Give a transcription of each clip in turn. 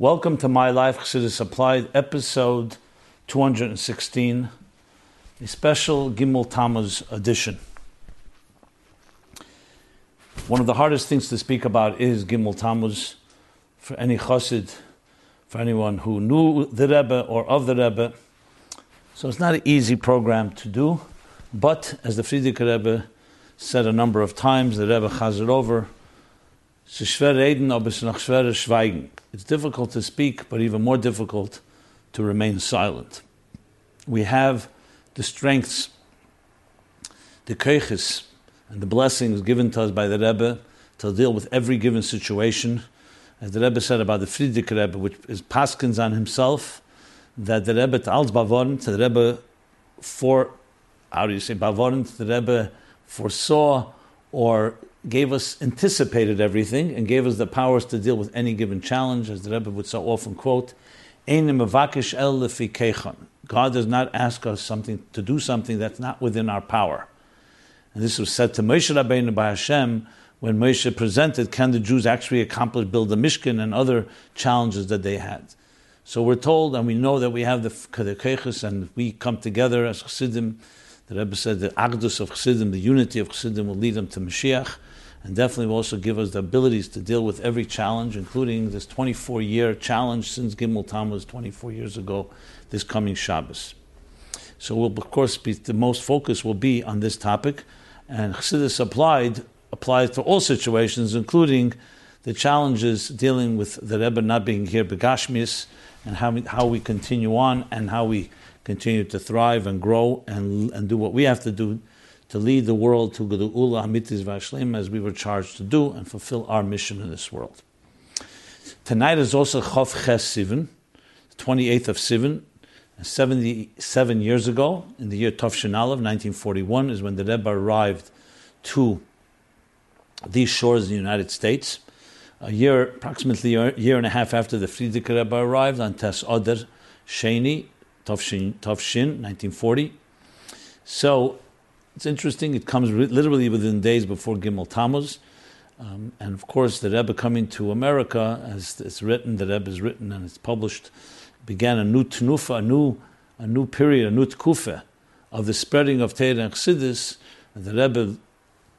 Welcome to My Life Chassidus Applied, episode 216, a special Gimel Tammuz edition. One of the hardest things to speak about is Gimel Tammuz for any chassid, for anyone who knew the Rebbe or of the Rebbe. So it's not an easy program to do, but as the Frierdiker Rebbe said a number of times, the Rebbe has it over, it's difficult to speak, but even more difficult to remain silent. We have the strengths, the keiches, and the blessings given to us by the Rebbe to deal with every given situation. As the Rebbe said about the Frierdiker Rebbe, which is Paskins on himself, that the Rebbe Alz Bavorn, to the Rebbe for, how do you say, Bavorn, the Rebbe foresaw or gave us, anticipated everything, and gave us the powers to deal with any given challenge, as the Rebbe would so often quote, God does not ask us something to do something that's not within our power. And this was said to Moshe Rabbeinu by Hashem when Moshe presented, can the Jews actually accomplish, build the Mishkan and other challenges that they had. So we're told, and we know that we have the Kedekeches, and we come together as Chassidim. The Rebbe said the Agdus of Chassidim, the unity of Chassidim, will lead them to Mashiach and definitely will also give us the abilities to deal with every challenge, including this 24 year challenge since Gimel Tammuz 24 years ago, this coming Shabbos. So, we'll, of course, be, the most focus will be on this topic, and Chassidus applied applies to all situations, including the challenges dealing with the Rebbe not being here, Begashmis, and how we, how we continue on and how we continue to thrive and grow and, and do what we have to do to lead the world to Gedu'ula Hamitis Vashlim as we were charged to do and fulfill our mission in this world. Tonight is also Chof Ches Sivan, 28th of Sivan, 77 years ago, in the year Tov Aleph, 1941, is when the Rebbe arrived to these shores in the United States. A year, approximately a year and a half after the Frierdiker Rebbe arrived on Tes Oder Sheni, Tovshin, Tovshin 1940. So it's interesting. It comes re- literally within days before Gimel Tammuz. Um, and of course, the Rebbe coming to America, as it's written, the Rebbe is written and it's published, began a new tnufa, a new, a new period, a new tkufa of the spreading of Torah and Chassidus. And the Rebbe,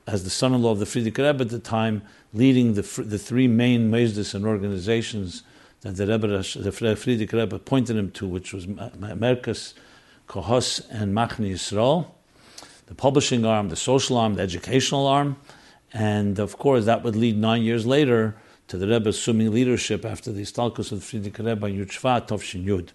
as the son-in-law of the Frierdiker Rebbe at the time, leading the, the three main mezdis and organizations that the Rebbe, the Frierdiker Rebbe pointed him to, which was Merkos, Kehos, and Machne Yisrael the publishing arm, the social arm, the educational arm. And of course, that would lead nine years later to the Rebbe assuming leadership after the Stalkus of Frierdiker Rebbe Yud Shvat Tovshin Yud.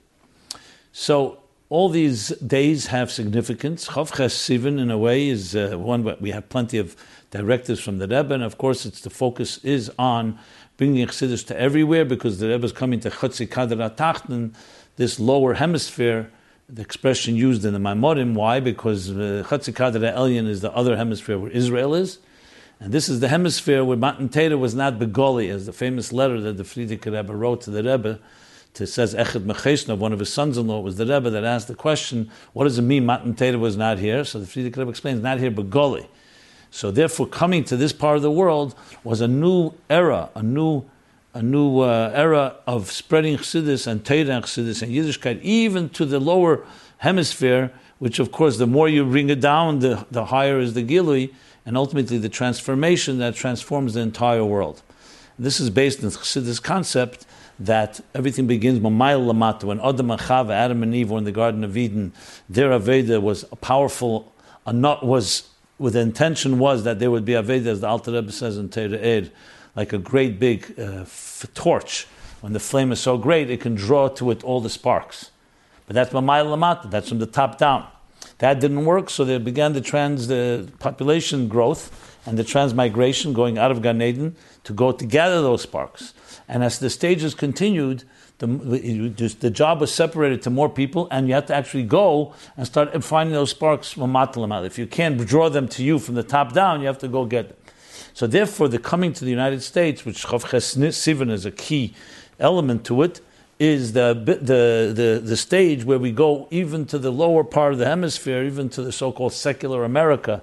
So all these days have significance. Chav Sivan, in a way, is uh, one where we have plenty of directives from the Rebbe, and of course, it's the focus is on bringing Chassidus to everywhere because the Rebbe is coming to Chatzi Kadra Tachten, this lower hemisphere the expression used in the Maimorim. Why? Because uh, Chatzikadra Elyon is the other hemisphere where Israel is. And this is the hemisphere where Matan Torah was not Begoli, as the famous letter that the Frierdiker Rebbe wrote to the Rebbe, to says Echad Mecheshnov, one of his sons-in-law, was the Rebbe that asked the question, what does it mean Matan Torah was not here? So the Frierdiker Rebbe explains, not here, Begoli. So therefore, coming to this part of the world was a new era, a new a new uh, era of spreading Chassidus and Torah and Chassidus and Yiddishkeit, even to the lower hemisphere, which of course, the more you bring it down, the, the higher is the Gilui, and ultimately the transformation that transforms the entire world. This is based on Chassidus concept that everything begins Mamayel Lamata. When Adam and Chava, Adam and Eve were in the Garden of Eden, their Aveda was a powerful, a not was, with the intention was that there would be Aveda, as the Alter Rebbe says in Torah Ed, like a great big uh, f- torch. When the flame is so great, it can draw to it all the sparks. But that's that's from the top down. That didn't work, so they began the trans the population growth and the transmigration going out of Gan Eden to go to gather those sparks. And as the stages continued, the, the job was separated to more people, and you had to actually go and start finding those sparks from If you can't draw them to you from the top down, you have to go get them. So therefore, the coming to the United States, which Chav Sivan is a key element to it, is the, the, the, the stage where we go even to the lower part of the hemisphere, even to the so-called secular America.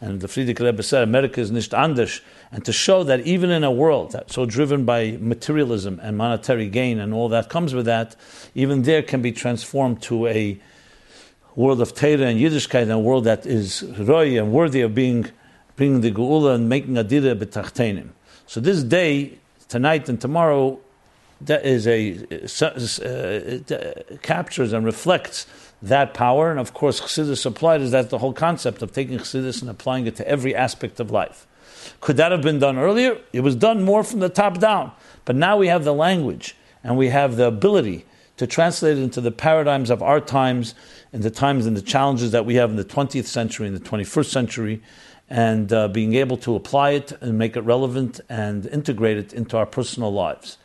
And the Frierdiker Rebbe said, America is nicht anders. and to show that even in a world that's so driven by materialism and monetary gain and all that comes with that, even there can be transformed to a world of Torah and Yiddishkeit, and a world that is roy and worthy of being bringing the Geula and making a dira betachtenim. So this day, tonight and tomorrow, that is a uh, uh, captures and reflects that power. And of course, Chassidus applied is that the whole concept of taking Chassidus and applying it to every aspect of life. Could that have been done earlier? It was done more from the top down. But now we have the language and we have the ability to translate it into the paradigms of our times and the times and the challenges that we have in the 20th century and the 21st century, and uh, being able to apply it and make it relevant and integrate it into our personal lives.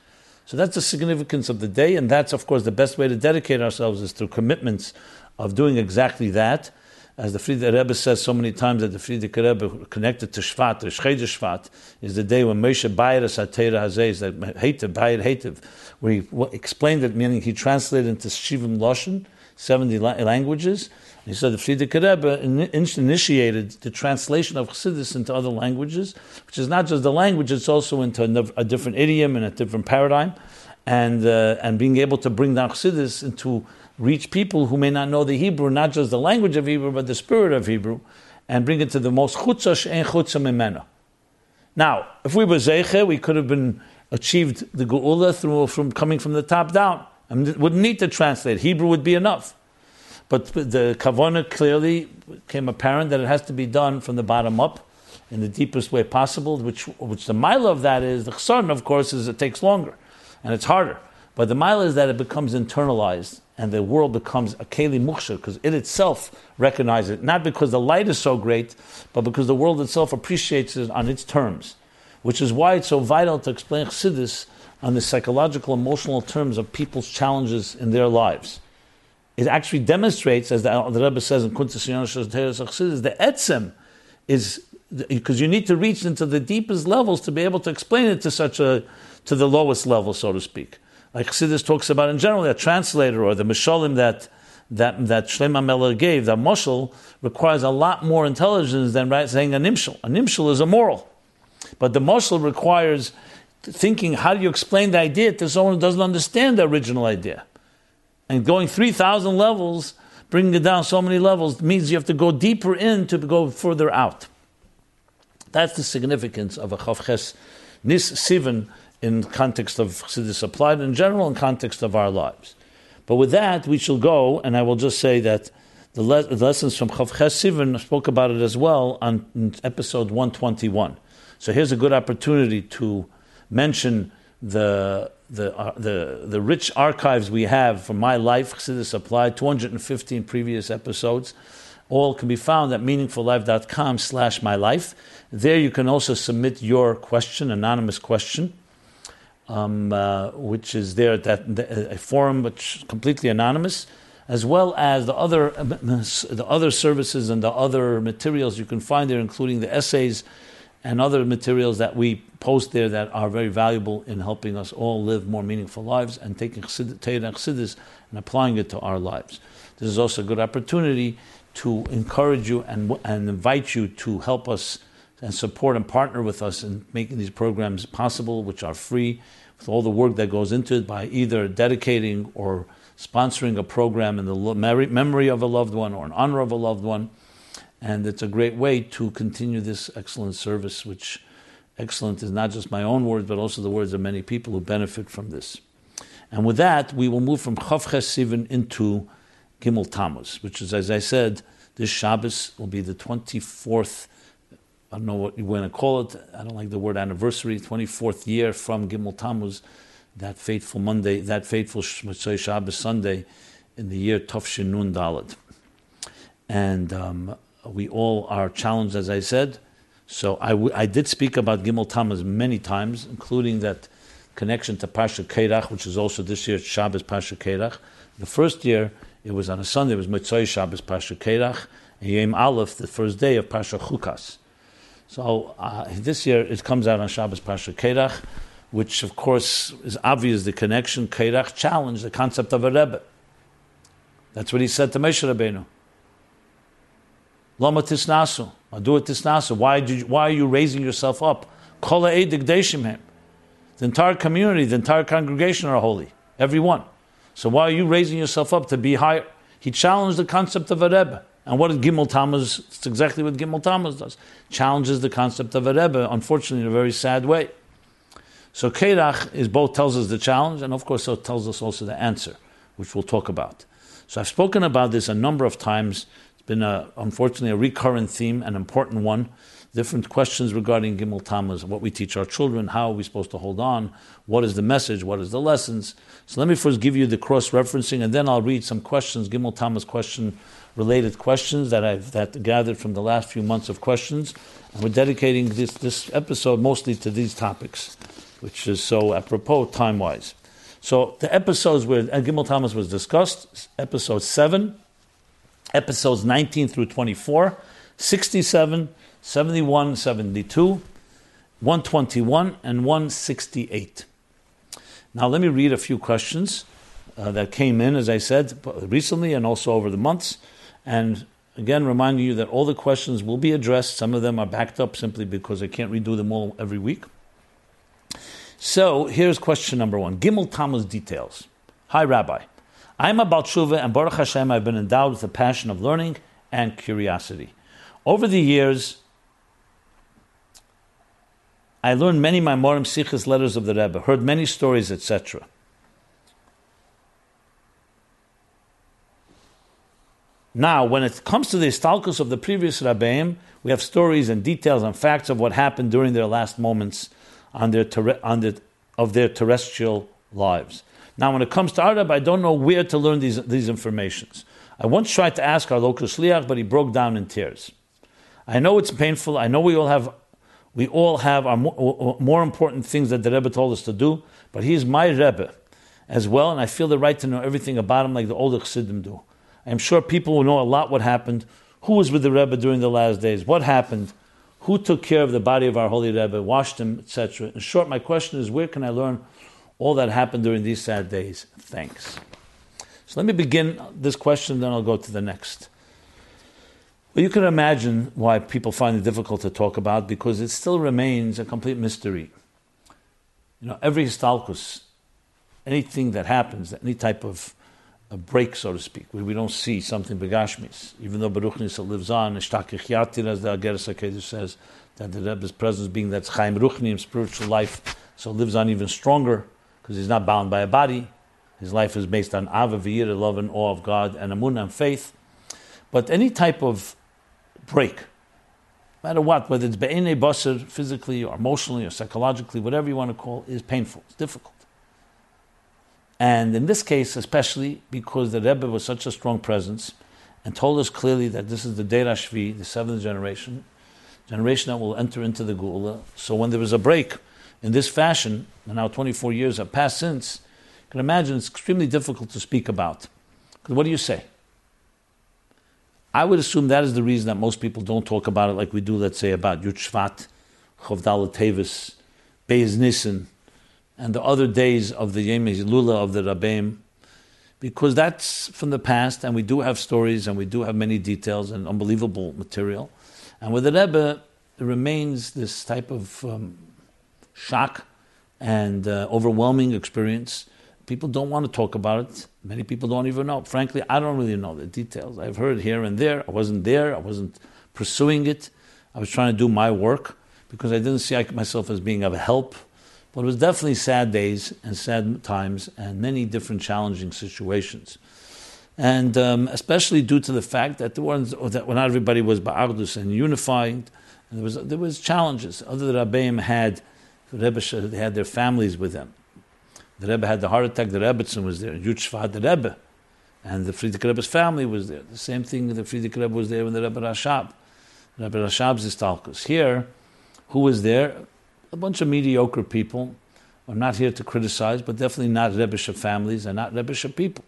So that's the significance of the day, and that's, of course, the best way to dedicate ourselves is through commitments of doing exactly that. As the Frierdiker Rebbe says so many times that the Frierdiker Rebbe connected to Shvat, the Shchede Shvat, is the day when Moshe Bayir Satera Hazeh, that Hativ, Bayir Hativ, where he explained it, meaning he translated into Shivim Loshen, 70 languages. He said the Frierdiker Rebbe initiated the translation of Chassidus into other languages, which is not just the language, it's also into a different idiom and a different paradigm, and, uh, and being able to bring down Chassidus into reach people who may not know the Hebrew, not just the language of Hebrew, but the spirit of Hebrew, and bring it to the most chutzash and chutza mimena. Now, if we were zeiche, we could have been achieved the geula through from coming from the top down. I mean, wouldn't need to translate. Hebrew would be enough. But the kavana clearly became apparent that it has to be done from the bottom up in the deepest way possible. Which, which the mile of that is the chsaron, of course, is it takes longer and it's harder. But the mile is that it becomes internalized and the world becomes a keli muksha because it itself recognizes it, not because the light is so great, but because the world itself appreciates it on its terms, which is why it's so vital to explain chassidus on the psychological, emotional terms of people's challenges in their lives. It actually demonstrates, as the, the Rebbe says in Kuntas Chassidus, the etzem is because you need to reach into the deepest levels to be able to explain it to such a to the lowest level, so to speak like Chassidus talks about in general, a translator or the Mishalim that that that Shlomo gave, that Moshel requires a lot more intelligence than right, saying a nimshal. A nimshal is a moral, but the Moshel requires thinking. How do you explain the idea to someone who doesn't understand the original idea? And going three thousand levels, bringing it down so many levels means you have to go deeper in to go further out. That's the significance of a chavches nis sivan in context of Chassidus applied in general in context of our lives. But with that, we shall go, and I will just say that the, le- the lessons from Chav Sivan spoke about it as well on episode 121. So here's a good opportunity to mention the the, uh, the, the rich archives we have from my life, Chassidus Applied, 215 previous episodes. All can be found at meaningfullife.com slash my life. There you can also submit your question, anonymous question um, uh, which is there at that a forum which is completely anonymous, as well as the other the other services and the other materials you can find there, including the essays and other materials that we post there that are very valuable in helping us all live more meaningful lives and taking chassidus and applying it to our lives. This is also a good opportunity to encourage you and, and invite you to help us and support and partner with us in making these programs possible, which are free, with all the work that goes into it by either dedicating or sponsoring a program in the memory of a loved one or in honor of a loved one. And it's a great way to continue this excellent service, which excellent is not just my own words, but also the words of many people who benefit from this. And with that, we will move from Chavches Sivan into Gimel Tammuz, which is, as I said, this Shabbos will be the 24th I don't know what you want to call it. I don't like the word anniversary. 24th year from Gimel Tammuz, that fateful Monday, that fateful Shabbos Sunday in the year Tafshin Nun Dalad. And um, we all are challenged, as I said. So I, w- I did speak about Gimel Tammuz many times, including that connection to Parsha Korach, which is also this year Shabbos Parsha Korach. The first year, it was on a Sunday, it was Motzei Shabbos Parsha Korach, and Yom Aleph, the first day of Parsha Chukas. So uh, this year it comes out on Shabbos Parsha Korach, which of course is obvious the connection. Korach challenged the concept of a Rebbe. That's what he said to Moshe Rabbeinu. Lama tisnasu, adu tisnasu. Why did you, why are you raising yourself up? Kol The entire community, the entire congregation are holy. Everyone. So why are you raising yourself up to be higher? He challenged the concept of a Rebbe. And what did Gimel Tammuz? It's exactly what Gimel Tammuz does. Challenges the concept of a Rebbe, unfortunately, in a very sad way. So Korach is both tells us the challenge, and of course, it tells us also the answer, which we'll talk about. So I've spoken about this a number of times. It's been a, unfortunately a recurrent theme, an important one. Different questions regarding Gimel Tammuz, what we teach our children, how are we supposed to hold on, what is the message, what is the lessons. So let me first give you the cross referencing, and then I'll read some questions, Gimel Tammuz question related questions that I've that gathered from the last few months of questions. And we're dedicating this, this episode mostly to these topics, which is so apropos time wise. So the episodes where uh, Gimel Tammuz was discussed, episode 7, episodes 19 through 24, 67, 71, 72, 121, and 168. Now let me read a few questions uh, that came in, as I said, recently and also over the months. And again, reminding you that all the questions will be addressed. Some of them are backed up simply because I can't redo them all every week. So here's question number one Gimel Tammuz details. Hi, Rabbi. I'm about Tshuva, and Baruch Hashem, I've been endowed with a passion of learning and curiosity. Over the years, I learned many Maimorim Sikhs letters of the Rebbe, heard many stories, etc. Now, when it comes to the Istalkus of the previous Rabbeim, we have stories and details and facts of what happened during their last moments on their, ter- on the, of their terrestrial lives. Now, when it comes to our Arab, I don't know where to learn these, these informations. I once tried to ask our local shliach, but he broke down in tears. I know it's painful. I know we all have, we all have our more, more important things that the Rebbe told us to do, but he is my Rebbe as well, and I feel the right to know everything about him like the older Chassidim do. I'm sure people will know a lot what happened. Who was with the Rebbe during the last days? What happened? Who took care of the body of our holy Rebbe, washed him, etc. In short, my question is where can I learn all that happened during these sad days? Thanks. So let me begin this question, then I'll go to the next. Well, you can imagine why people find it difficult to talk about because it still remains a complete mystery. You know, every histalkus, anything that happens, any type of a break, so to speak, where we don't see something begashmis. Even though Baruch Nisa lives on, as the Iggeres HaKodesh says, that the Rebbe's presence being that's Chaim Ruchni, spiritual life, so lives on even stronger, because he's not bound by a body. His life is based on Ava V'yir, love and awe of God, and Amun and faith. But any type of break, no matter what, whether it's Be'ene Basar, physically or emotionally or psychologically, whatever you want to call, is painful. It's difficult. And in this case, especially because the Rebbe was such a strong presence and told us clearly that this is the Deir the seventh generation, generation that will enter into the Geula. So when there was a break in this fashion, and now 24 years have passed since, you can imagine it's extremely difficult to speak about. Because what do you say? I would assume that is the reason that most people don't talk about it like we do, let's say, about Yud Shvat, Chavdal Tevis, Beis Nissen, and the other days of the Yom Lula of the Rabbeim, because that's from the past, and we do have stories and we do have many details and unbelievable material. And with the Rebbe, there remains this type of um, shock and uh, overwhelming experience. People don't want to talk about it. Many people don't even know. Frankly, I don't really know the details. I've heard here and there. I wasn't there. I wasn't pursuing it. I was trying to do my work because I didn't see myself as being of help but it was definitely sad days and sad times and many different challenging situations. And um, especially due to the fact that there was that when everybody was ba'ardus and unified, and there was there was challenges. Other Rabbeim had the Rebbe had their families with them. The Rebbe had the heart attack. The Rebbetzin was there. Yud the Rebbe, and the Frierdiker Rebbe's family was there. The same thing. The Frierdiker Rebbe was there when the Rebbe Rashab, Rebbe Rashab's istalkus. Here, who was there? a bunch of mediocre people. I'm not here to criticize, but definitely not Rebbeisha families and not Rebbeisha people.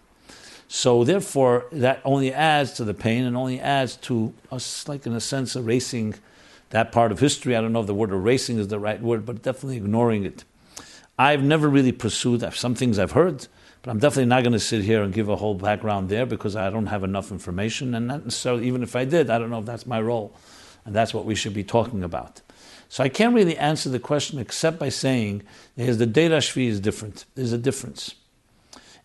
So therefore, that only adds to the pain and only adds to us, like in a sense, erasing that part of history. I don't know if the word erasing is the right word, but definitely ignoring it. I've never really pursued some things I've heard, but I'm definitely not going to sit here and give a whole background there because I don't have enough information, and not necessarily even if I did, I don't know if that's my role, and that's what we should be talking about. So I can't really answer the question except by saying there's the Deir Shvi is different. There's a difference.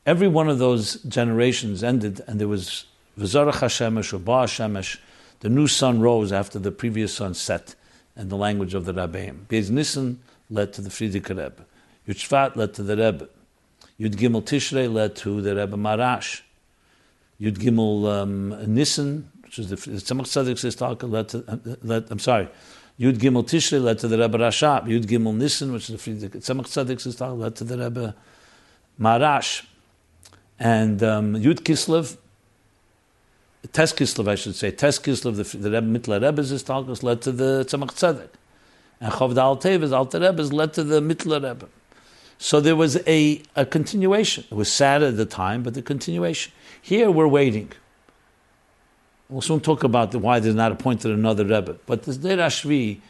Every one of those generations ended, and there was V'zarach HaShemesh or Ba HaShemesh, the new sun rose after the previous sun set, in the language of the Rabbeim. Beis Nissen led to the Frierdiker Rebbe. Yud led to the Rebbe. Yud Gimel Tishrei led to the Rebbe Maharash. Yud Gimel um, Nissen, which is the Tzemach Tzedek Sistalka, led to, uh, led, I'm sorry, Yud Gimel Tishrei led to the Rebbe Rashab. Yud Gimel Nissen, which is the Tzemach Tzedek Sistalka, led to the Rebbe Maharash. And um, Yud Kislev, Tes Kislev, I should say, Tes Kislev, the, the Rebbe Mitler Rebbe's Istalkus led to the Tzemach Tzedek. And Chavd Al Alter Rebbe's led to the Mitler Rebbe. So there was a, a continuation. It was sad at the time, but the continuation. Here we're waiting. We'll soon talk about the, why there's not appointed another Rebbe. But the Deir Shvi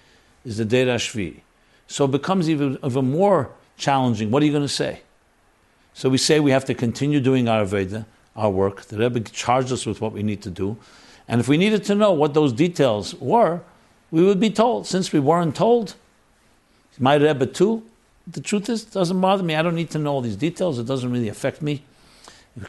is the Deir Shvi. So it becomes even, even more challenging. What are you going to say? So we say we have to continue doing our Veda, our work. The Rebbe charged us with what we need to do. And if we needed to know what those details were, we would be told. Since we weren't told, my Rebbe too, the truth is, it doesn't bother me. I don't need to know all these details. It doesn't really affect me.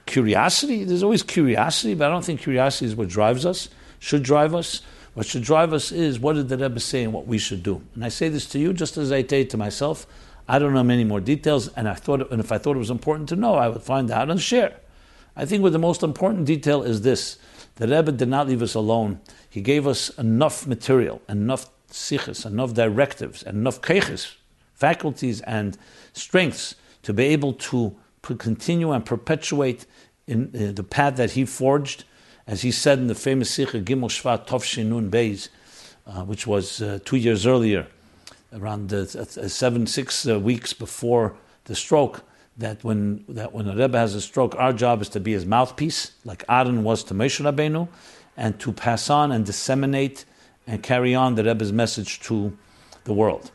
Curiosity, there's always curiosity, but I don't think curiosity is what drives us, should drive us. What should drive us is what did the Rebbe say and what we should do. And I say this to you just as I say to myself. I don't know many more details, and I thought, and if I thought it was important to know, I would find out and share. I think what the most important detail is this: the Rebbe did not leave us alone. He gave us enough material, enough sikhs, enough directives, enough keiches, faculties and strengths to be able to continue and perpetuate in uh, the path that he forged, as he said in the famous Sikha Gimel Shvat Tov Shinun Beis, uh, which was uh, two years earlier, around uh, seven, six uh, weeks before the stroke, that when that when a Rebbe has a stroke, our job is to be his mouthpiece, like Aaron was to Moshe Rabbeinu, and to pass on and disseminate and carry on the Rebbe's message to the world.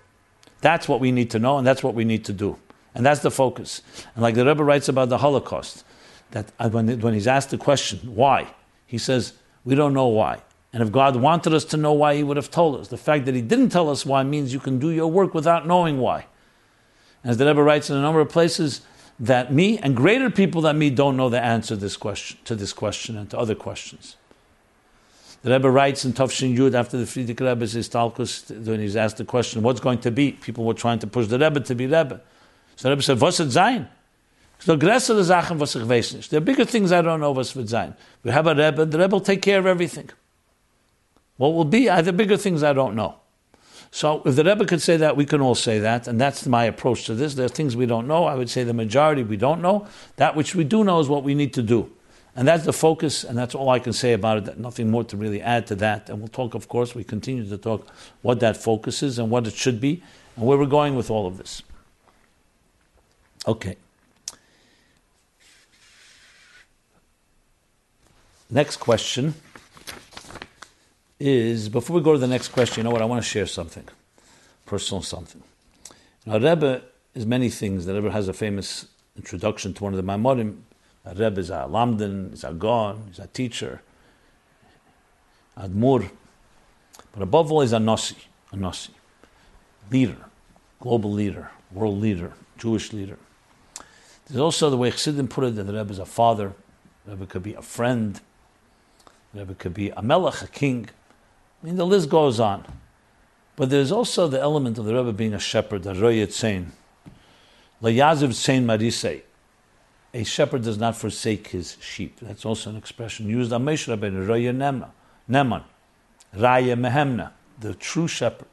That's what we need to know, and that's what we need to do. And that's the focus. And like the Rebbe writes about the Holocaust, that uh, when, when he's asked the question, why? He says, we don't know why. And if God wanted us to know why, He would have told us. The fact that He didn't tell us why means you can do your work without knowing why. As the Rebbe writes in a number of places, that me and greater people than me don't know the answer to this question, to this question and to other questions. The Rebbe writes in Tafshin Yud after the Frierdiker Rebbe's Istalkus, when he's asked the question, what's going to be? People were trying to push the Rebbe to be Rebbe. So the Rebbe said, was it sein? So größere Sachen, was ich weiß nicht. There are bigger things I don't know was wird sein. We have a Rebbe, the Rebbe will take care of everything. What will be are the bigger things I don't know. So if the Rebbe could say that, we can all say that, and that's my approach to this. There are things we don't know. I would say the majority we don't know. That which we do know is what we need to do. And that's the focus, and that's all I can say about it. Nothing more to really add to that. And we'll talk, of course, we continue to talk what that focus is and what it should be, and where we're going with all of this. Okay. Next question is before we go to the next question, you know what? I want to share something, personal something. Now, Rebbe is many things. The Rebbe has a famous introduction to one of the Maimorim. Rebbe is a Lamdan, he's a Gaon, he's a teacher, Admur. But above all, he's a Nasi, a Nasi, leader, global leader, world leader, Jewish leader. There's also the way Chassidim put it that the Rebbe is a father, the Rebbe could be a friend, the Rebbe could be a melech, a king. I mean, the list goes on. But there's also the element of the Rebbe being a shepherd, a royet tzain. Layaziv tzain marisei. A shepherd does not forsake his sheep. That's also an expression used on Moshe Rabbeinu, roya nema, neman, raya mehemna, the true shepherd,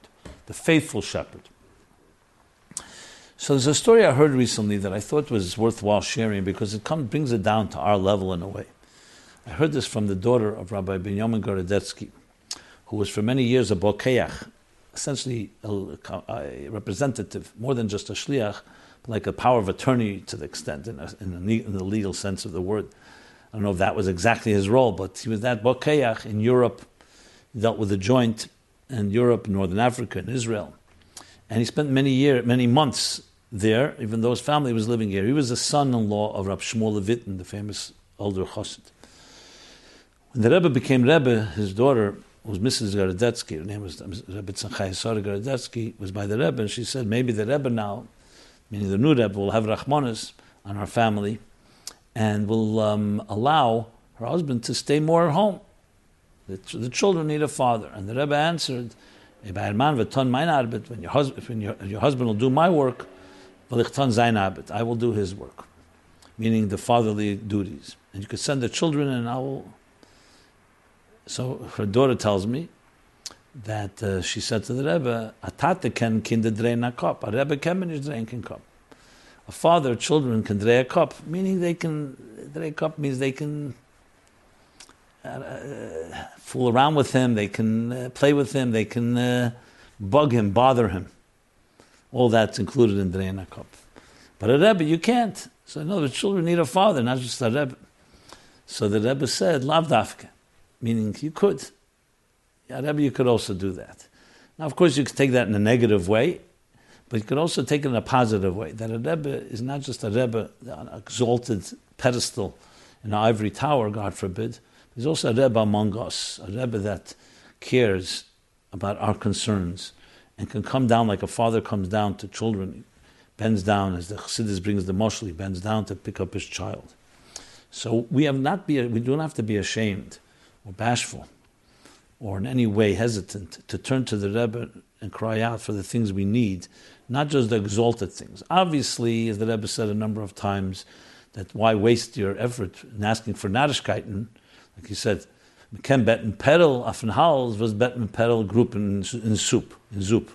the faithful shepherd. So there's a story I heard recently that I thought was worthwhile sharing because it comes, brings it down to our level in a way. I heard this from the daughter of Rabbi Binyamin Gorodetsky who was for many years a bokeach, essentially a, a, representative, more than just a shliach, like a power of attorney to the extent, in, a, in, in, the legal sense of the word. I don't know if that was exactly his role, but he was that bokeach in Europe, he dealt with the joint in Europe, Northern Africa, and Israel. And he spent many years, many months there, even though his family was living here. He was the son-in-law of Rab Shmuel Levitin, the famous older chassid. When the Rebbe became Rebbe, his daughter was Mrs. Gorodetsky, her name was Rebbe Tzachai Sara Gorodetsky, was by the Rebbe, and she said, maybe the Rebbe now, meaning the new Rebbe, will have Rachmanis on our family and will um, allow her husband to stay more at home. The, the children need a father. And the Rebbe answered, when your husband, when your, your husband will do my work, I will do his work, meaning the fatherly duties. And you could send the children, and I will. So her daughter tells me that uh, she said to the Rebbe, "Atate ken kinder drein a cup. A Rebbe can drink a cup. A father, children can drink a cup, meaning they can drink a cup means they can." Uh, fool around with him, they can uh, play with him, they can uh, bug him, bother him. All that's included in Dreina. But a Rebbe, you can't. So, no, the children need a father, not just a Rebbe. So the Rebbe said, Lav Dafka, meaning you could. Rebbe, you could also do that. Now, of course, you could take that in a negative way, but you could also take it in a positive way. That a Rebbe is not just a Rebbe an exalted pedestal in an ivory tower, God forbid. There's also a Rebbe among us, a Rebbe that cares about our concerns and can come down like a father comes down to children, bends down as the Chassidus brings the moshli, bends down to pick up his child. So we have not be we don't have to be ashamed or bashful or in any way hesitant to turn to the Rebbe and cry out for the things we need, not just the exalted things. Obviously, as the Rebbe said a number of times, that why waste your effort in asking for Nadischkeiten, like he said, ken beten pedal auf was beten pedal group in, soup, in soup.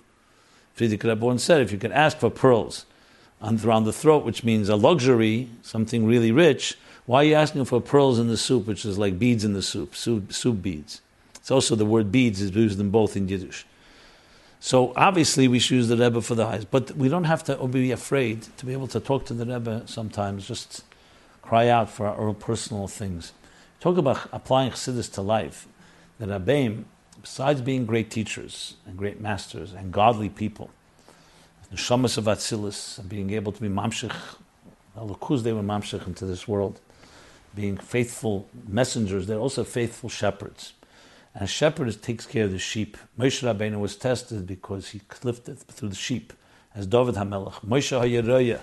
Frierdiker Rebbe said, if you can ask for pearls around the throat, which means a luxury, something really rich, why are you asking for pearls in the soup, which is like beads in the soup, soup, soup beads? It's also the word beads is used in both in Yiddish. So obviously we use the Rebbe for the eyes, but we don't have to be afraid to be able to talk to the Rebbe sometimes, just cry out for our own personal things. Talk about applying Chassidus to life. The Rabbeim, besides being great teachers and great masters and godly people, the Shamas of Atzilus, and being able to be mamshich, Alukuz, they were mamshich into this world, being faithful messengers, they're also faithful shepherds. And a shepherd takes care of the sheep. Moshe Rabbeinu was tested because he lifted through the sheep, as David HaMelech. Moshe HaYeroyah,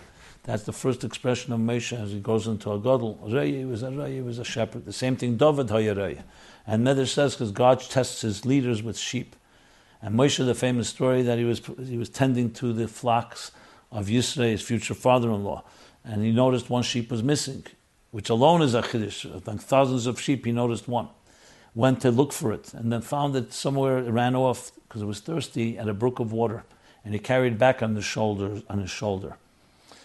that's the first expression of Moshe as he goes into a gadol. Raya was a Raya was a shepherd. The same thing David Hayaraya. And Medrash says because God tests his leaders with sheep. And Moshe, the famous story that he was he was tending to the flocks of Yisro, his future father-in-law, and he noticed one sheep was missing, which alone is a chiddush. Among thousands of sheep, he noticed one. Went to look for it, and then found it somewhere. It ran off because it was thirsty at a brook of water, and he carried it back on the shoulder on his shoulder.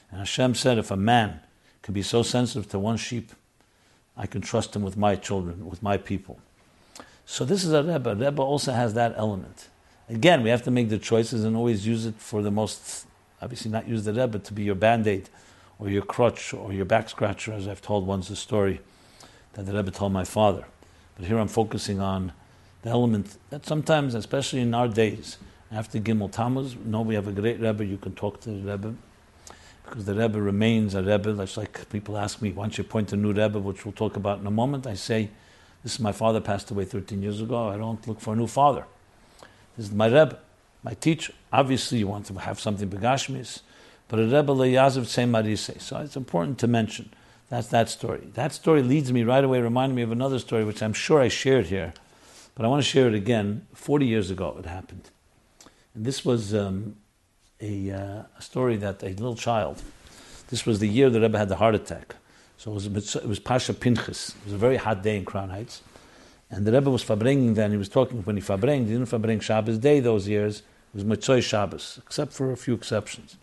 And Hashem said, if a man can be so sensitive to one sheep, I can trust him with my children, with my people. So this is a Rebbe. Rebbe also has that element. Again, we have to make the choices and always use it for the most, obviously not use the Rebbe to be your band-aid or your crutch or your back scratcher, as I've told once the story that the Rebbe told my father. But here I'm focusing on the element that sometimes, especially in our days, after Gimel Tammuz, know we have a great Rebbe, you can talk to the Rebbe because the Rebbe remains a Rebbe. That's like people ask me, why don't you point a new Rebbe, which we'll talk about in a moment. I say, this is my father passed away 13 years ago. I don't look for a new father. This is my Rebbe, my teacher. Obviously, you want to have something begashmis, but a Rebbe leyazav marise. So it's important to mention. That's that story. That story leads me right away, reminding me of another story, which I'm sure I shared here, but I want to share it again. 40 years ago, it happened. And this was um, a, uh, a, story that a little child, this was the year the Rebbe had the heart attack. So it was, it was Parsha Pinchas. It was a very hot day in Crown Heights. And the Rebbe was fabringing then, he was talking when he fabrang, he didn't fabring Shabbos day those years, it was Mitzvah Shabbos, except for a few exceptions.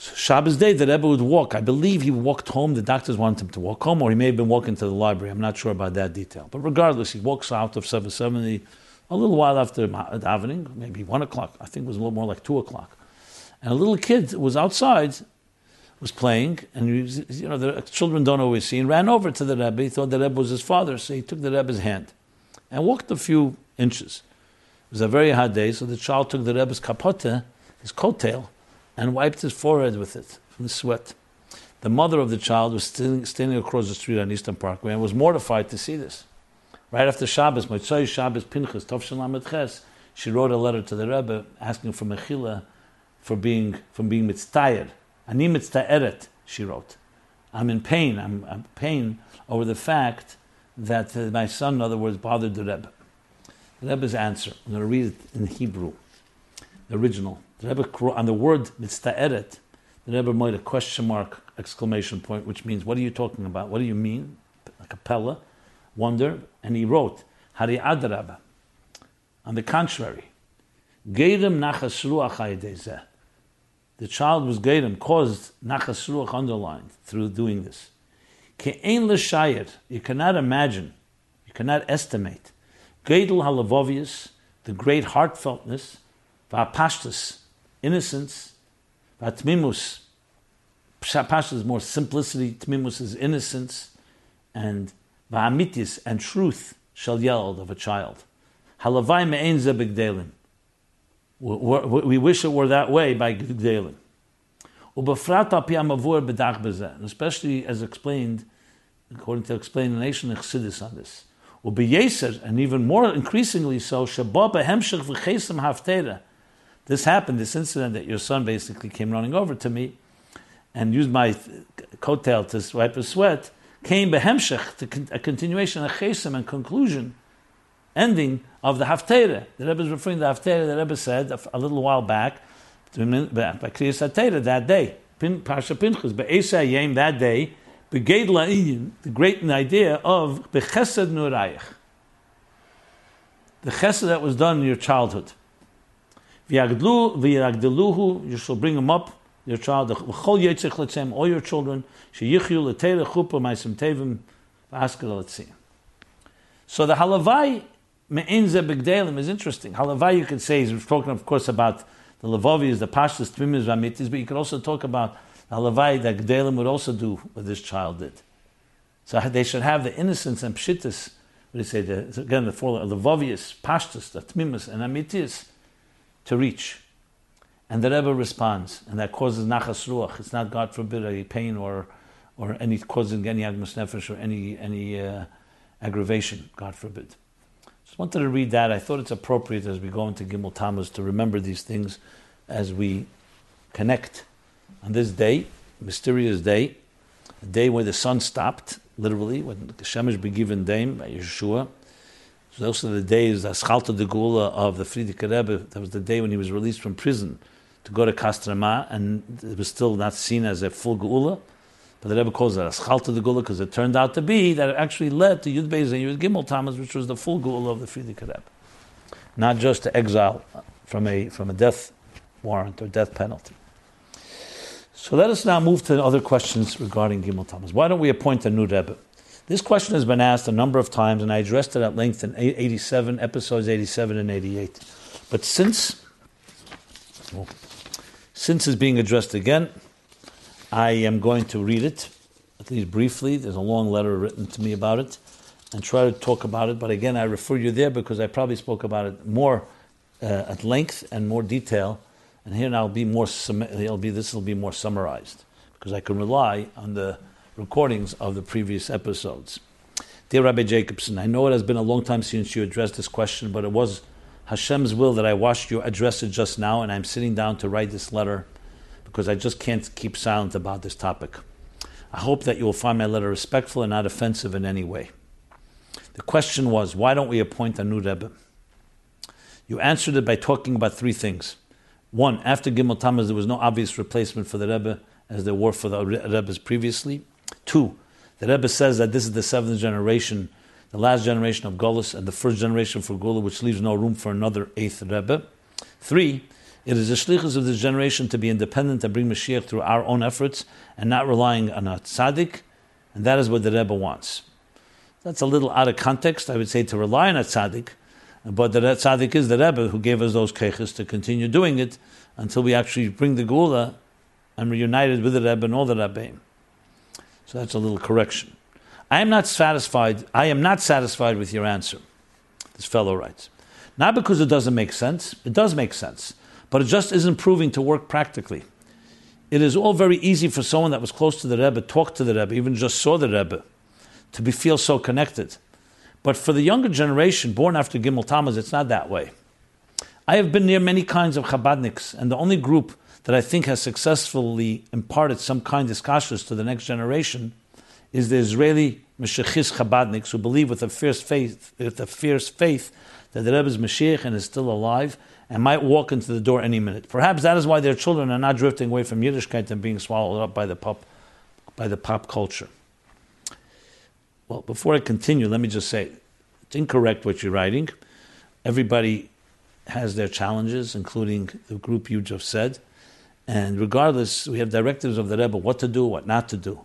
So Shabbos day, the Rebbe would walk. I believe he walked home. The doctors wanted him to walk home, or he may have been walking to the library. I'm not sure about that detail. But regardless, he walks out of 770 a little while after davening, maybe 1 o'clock. I think it was a little more like 2 o'clock. And a little kid was outside, was playing, and was, you know the children don't always see, and ran over to the Rebbe. He thought the Rebbe was his father, so he took the Rebbe's hand and walked a few inches. It was a very hot day, so the child took the Rebbe's kapote, his coattail, and wiped his forehead with it from the sweat. The mother of the child was standing, standing across the street on Eastern Parkway and was mortified to see this. Right after Shabbos, Motzoi Shabbos Pinchas, Tovshin Lamed Ches, she wrote a letter to the Rebbe asking for mechila for being from being mitztayed. Ani mitztayeret, she wrote. I'm in pain. I'm, in pain over the fact that my son, in other words, bothered the Rebbe. The Rebbe's answer. I'm going to read it in Hebrew, the original. The Rebbe on the word mitztayeret. The Rebbe made a question mark exclamation point, which means, what are you talking about? What do you mean? A cappella, wonder, and he wrote, Hari Adraba. On the contrary, Geirem nachas ruach The child was Geirem, caused nachas ruach underlined through doing this. Ke'en l'shayir, you cannot imagine, you cannot estimate. Geidel halavovius, the great heartfeltness, va'pashtus, innocence, va'tmimus, pashtus is more simplicity, tmimus is innocence, and va'amitis, and truth shall yell of a child. Halavai me'en zebigdelim. We wish it were that way by Gdelim. Especially as explained, according to explanation of Chassidus on this. And even more increasingly so, this happened, this incident that your son basically came running over to me and used my coattail to wipe his sweat, came behemshech, a continuation, a chesim and conclusion ending of the Haftarah. The Rebbe is referring to the Haftarah the Rebbe said a little while back, by Kriyas HaTorah that day, Parsha Pinchas, Be'esa Yem that day, Beged La'inyin, the great idea of Bechesed Nurayich. The chesed that was done in your childhood. You shall bring him up, your child, V'chol Yitzich Letzem, all your children, Sheyichyu L'teira Chupa Maisim Tevim, V'askal Letzim. So the halavai Me'enze Begdelim is interesting. Halavai, you could say, is talking, of course, about the Levovias, the Pashtas, Tvimiz, Vamitis, but you could also talk about Halavai that Gdelim would also do what this child did. So they should have the innocence and pshittis, what do you say, the, again, the four Levovias, Pashtas, the Tmimis, and Amitis to reach. And the Rebbe responds, and that causes nachas ruach. It's not, God forbid, a pain or, or any causing any agmas nefesh or any, any uh, aggravation, God forbid. Just wanted to read that. I thought it's appropriate as we go into Gimel Tammuz to remember these things as we connect on this day, mysterious day, a day where the sun stopped, literally, when the Shemesh begiven Dame by Yeshua. So also the day is the Aschalta de Gula of the Frierdiker Rebbe. That was the day when he was released from prison to go to Kostroma, and it was still not seen as a full Gula. But the Rebbe calls it Aschalta the Gula because it turned out to be that it actually led to Yud Beis and Yud Gimel Tammuz, which was the full Gula of the Frierdiker Rebbe. Not just to exile from a, from a death warrant or death penalty. So let us now move to other questions regarding Gimel Tammuz. Why don't we appoint a new Rebbe? This question has been asked a number of times, and I addressed it at length in 87, episodes 87 and 88. But since, well, since it's being addressed again, I am going to read it, at least briefly. There's a long letter written to me about it, and try to talk about it. But again, I refer you there because I probably spoke about it more uh, at length and more detail. And here now will be more. It'll be this will be more summarized because I can rely on the recordings of the previous episodes. Dear Rabbi Jacobson, I know it has been a long time since you addressed this question, but it was Hashem's will that I watched you address it just now, and I'm sitting down to write this letter because I just can't keep silent about this topic. I hope that you will find my letter respectful and not offensive in any way. The question was, why don't we appoint a new Rebbe? You answered it by talking about three things. One, after Gimel Tammuz, there was no obvious replacement for the Rebbe as there were for the Rebbes previously. Two, the Rebbe says that this is the seventh generation, the last generation of Golis, and the first generation for Gula, which leaves no room for another eighth Rebbe. Three, it is the shlichus of this generation to be independent and bring Mashiach through our own efforts and not relying on a tzaddik, and that is what the Rebbe wants. That's a little out of context, I would say, to rely on a tzaddik, but the tzaddik is the Rebbe who gave us those keches to continue doing it until we actually bring the Gula and reunited with the Rebbe and all the Rebbeim. So that's a little correction. I am not satisfied. I am not satisfied with your answer. This fellow writes, not because it doesn't make sense. It does make sense but it just isn't proving to work practically. It is all very easy for someone that was close to the Rebbe, talked to the Rebbe, even just saw the Rebbe, to be, feel so connected. But for the younger generation, born after Gimel Tammuz, it's not that way. I have been near many kinds of Chabadniks, and the only group that I think has successfully imparted some kind of iskashus to the next generation is the Israeli Meshechis Chabadniks who believe with a fierce faith, with a fierce faith that the Rebbe is Mashiach and is still alive and might walk into the door any minute. Perhaps that is why their children are not drifting away from Yiddishkeit and being swallowed up by the pop, by the pop culture. Well, before I continue, let me just say it's incorrect what you're writing. Everybody has their challenges, including the group you just said. And regardless, we have directives of the Rebbe what to do, what not to do.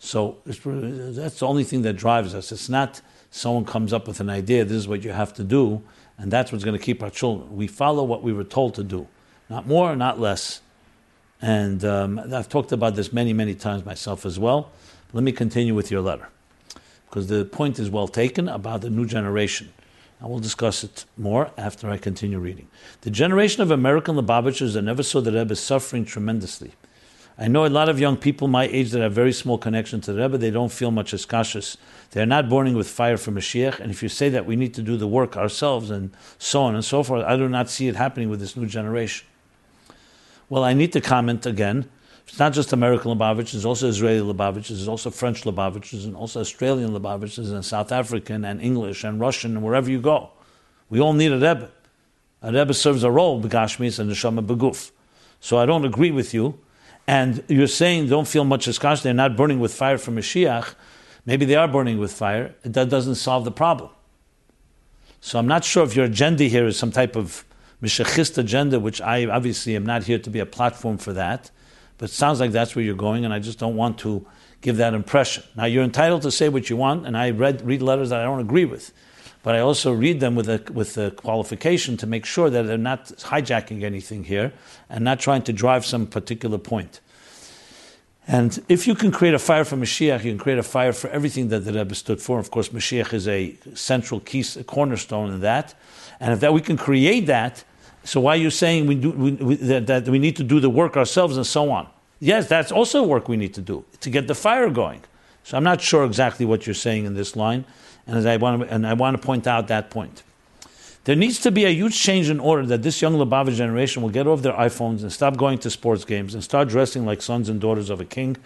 So that's the only thing that drives us. It's not someone comes up with an idea, this is what you have to do, and that's what's going to keep our children. We follow what we were told to do, not more, not less. And um, I've talked about this many, many times myself as well. Let me continue with your letter, because the point is well taken about the new generation. I will discuss it more after I continue reading. The generation of American Lubavitchers that never saw the Rebbe is suffering tremendously. I know a lot of young people my age that have very small connection to the Rebbe. They don't feel much as cautious. They are not burning with fire for Mashiach. And if you say that we need to do the work ourselves and so on and so forth, I do not see it happening with this new generation. Well, I need to comment again. It's not just American Lubavitchers, it's also Israeli Lubavitchers, it's also French Lubavitchers, and also Australian Lubavitchers, and South African, and English, and Russian, and wherever you go. We all need a Rebbe. A Rebbe serves a role, Begashmis and Neshama Beguf. So I don't agree with you and you're saying don't feel much as they're not burning with fire from Mashiach, maybe they are burning with fire, that doesn't solve the problem. So I'm not sure if your agenda here is some type of Mishachist agenda, which I obviously am not here to be a platform for that, but it sounds like that's where you're going, and I just don't want to give that impression. Now, you're entitled to say what you want, and I read, read letters that I don't agree with but I also read them with a, with a qualification to make sure that they're not hijacking anything here and not trying to drive some particular point. And if you can create a fire for Mashiach, you can create a fire for everything that the Rebbe stood for. Of course, Mashiach is a central key, a cornerstone in that. And if that we can create that, so why are you saying we do, we, we, that, that we need to do the work ourselves and so on? Yes, that's also work we need to do to get the fire going. So I'm not sure exactly what you're saying in this line and I want to, and I want to point out that point. There needs to be a huge change in order that this young Lubavitch generation will get off their iPhones and stop going to sports games and start dressing like sons and daughters of a king,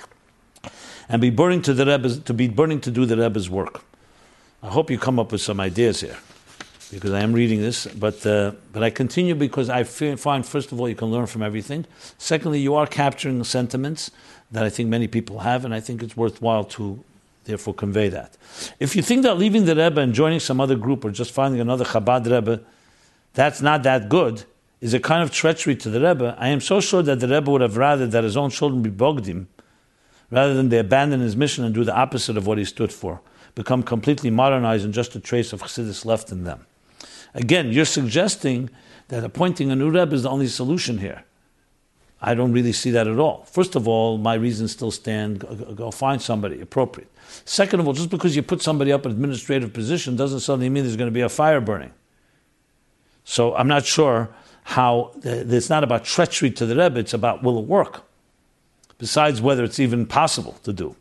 and be burning to the Rebbe's, to be burning to do the Rebbe's work. I hope you come up with some ideas here, because I am reading this. But uh, but I continue because I find first of all you can learn from everything. Secondly, you are capturing sentiments that I think many people have, and I think it's worthwhile to therefore convey that. If you think that leaving the Rebbe and joining some other group or just finding another Chabad Rebbe, that's not that good, is a kind of treachery to the Rebbe, I am so sure that the Rebbe would have rather that his own children be Bogdim, rather than they abandon his mission and do the opposite of what he stood for, become completely modernized and just a trace of Chassidus left in them. Again, you're suggesting that appointing a new Rebbe is the only solution here. I don't really see that at all. First of all, my reasons still stand. Go, go find somebody appropriate. Second of all, just because you put somebody up in an administrative position doesn't suddenly mean there's going to be a fire burning. So I'm not sure how uh, it's not about treachery to the Rebbe, it's about will it work? Besides whether it's even possible to do.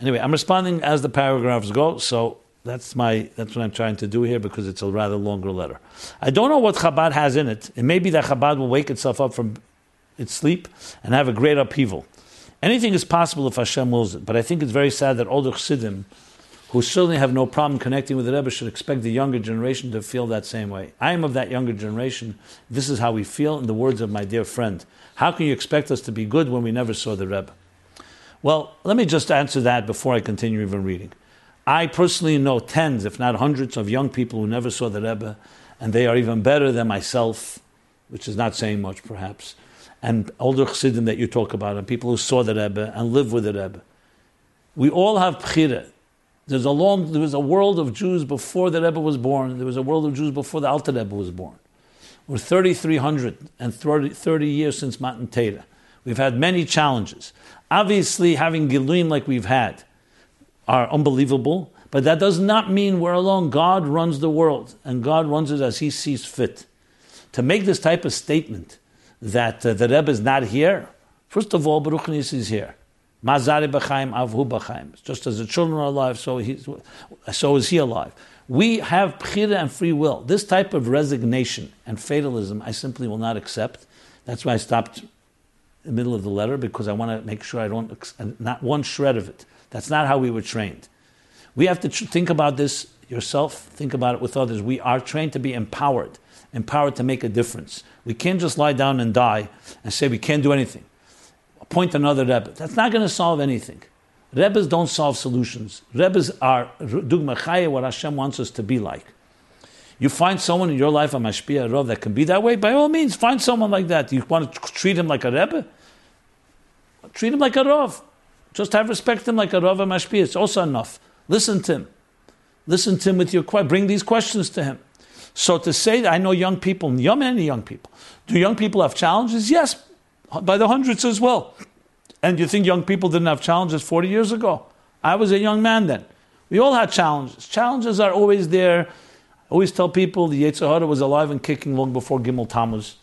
Anyway, I'm responding as the paragraphs go, so that's my that's what I'm trying to do here because it's a rather longer letter. I don't know what Chabad has in it. It may be that Chabad will wake itself up from its sleep and have a great upheaval. Anything is possible if Hashem wills it. But I think it's very sad that older Chassidim, who certainly have no problem connecting with the Rebbe, should expect the younger generation to feel that same way. I am of that younger generation. This is how we feel, in the words of my dear friend. How can you expect us to be good when we never saw the Rebbe? Well, let me just answer that before I continue even reading. I personally know tens, if not hundreds, of young people who never saw the Rebbe, and they are even better than myself, which is not saying much perhaps and older chassidim that you talk about, and people who saw the Rebbe and live with the Rebbe. We all have bchira. There's a long, there was a world of Jews before the Rebbe was born. There was a world of Jews before the Alter Rebbe was born. We're 3,330 30 years since Matan Torah. We've had many challenges. Obviously, having Giluim like we've had are unbelievable, but that does not mean we're alone. God runs the world, and God runs it as He sees fit. To make this type of statement that uh, the Rebbe is not here, first of all, Baruch Nis is here. Mazari b'chaim avhu b'chaim. Just as the children are alive, so, he, so is he alive. We have bchira and free will. This type of resignation and fatalism, I simply will not accept. That's why I stopped in the middle of the letter because I want to make sure I don't not one shred of it. That's not how we were trained. We have to tr- think about this yourself. Think about it with others. We are trained to be empowered, empowered to make a difference. We can't just lie down and die and say we can't do anything. Appoint another rebbe. That's not going to solve anything. Rebbes don't solve solutions. Rebbes are dugma chaya, what Hashem wants us to be like. You find someone in your life, a mashpia rov, that can be that way, by all means, find someone like that. You want to treat him like a rebbe? Treat him like a rov. Just have respect him like a rov a mashpia. It's also enough. Listen to him. Listen to him with your question. Bring these questions to him. So to say I know young people, many young people. Do young people have challenges? Yes, by the hundreds as well. And you think young people didn't have challenges 40 years ago? I was a young man then. We all had challenges. Challenges are always there. I always tell people the Yetzer Hara was alive and kicking long before Gimel Tammuz.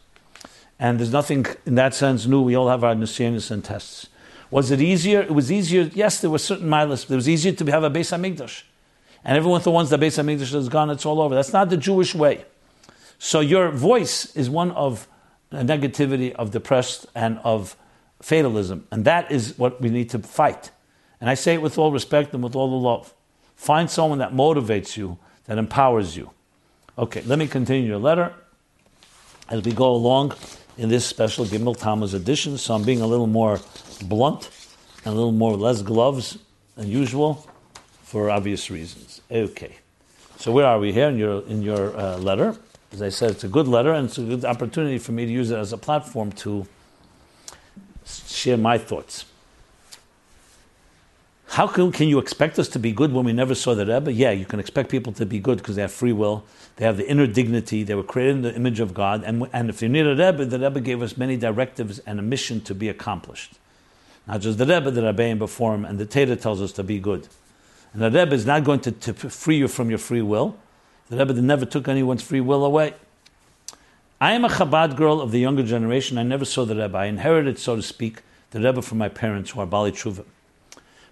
And there's nothing in that sense new. We all have our Nisyanis and tests. Was it easier? It was easier. Yes, there were certain milas. It was easier to have a Beis Hamikdash. And everyone thought once the Beis Hamikdash is gone, it's all over. That's not the Jewish way. So your voice is one of negativity, of depressed, and of fatalism. And that is what we need to fight. And I say it with all respect and with all the love. Find someone that motivates you, that empowers you. Okay, let me continue your letter as we go along in this special Gimel Tammuz edition. So I'm being a little more blunt and a little more less gloves than usual for obvious reasons. Okay. So where are we here in your in your uh, letter? As I said, it's a good letter and it's a good opportunity for me to use it as a platform to share my thoughts. How can, can you expect us to be good when we never saw the Rebbe? Yeah, you can expect people to be good because they have free will, they have the inner dignity, they were created in the image of God. And, and if you need a Rebbe, the Rebbe gave us many directives and a mission to be accomplished. Not just the Rebbe, the Rebbeim before him, and the Torah tells us to be good. And the Rebbe is not going to, to free you from your free will. The Rebbe never took anyone's free will away. I am a Chabad girl of the younger generation. I never saw the Rebbe. I inherited, so to speak, the Rebbe from my parents, who are Bali Tshuva.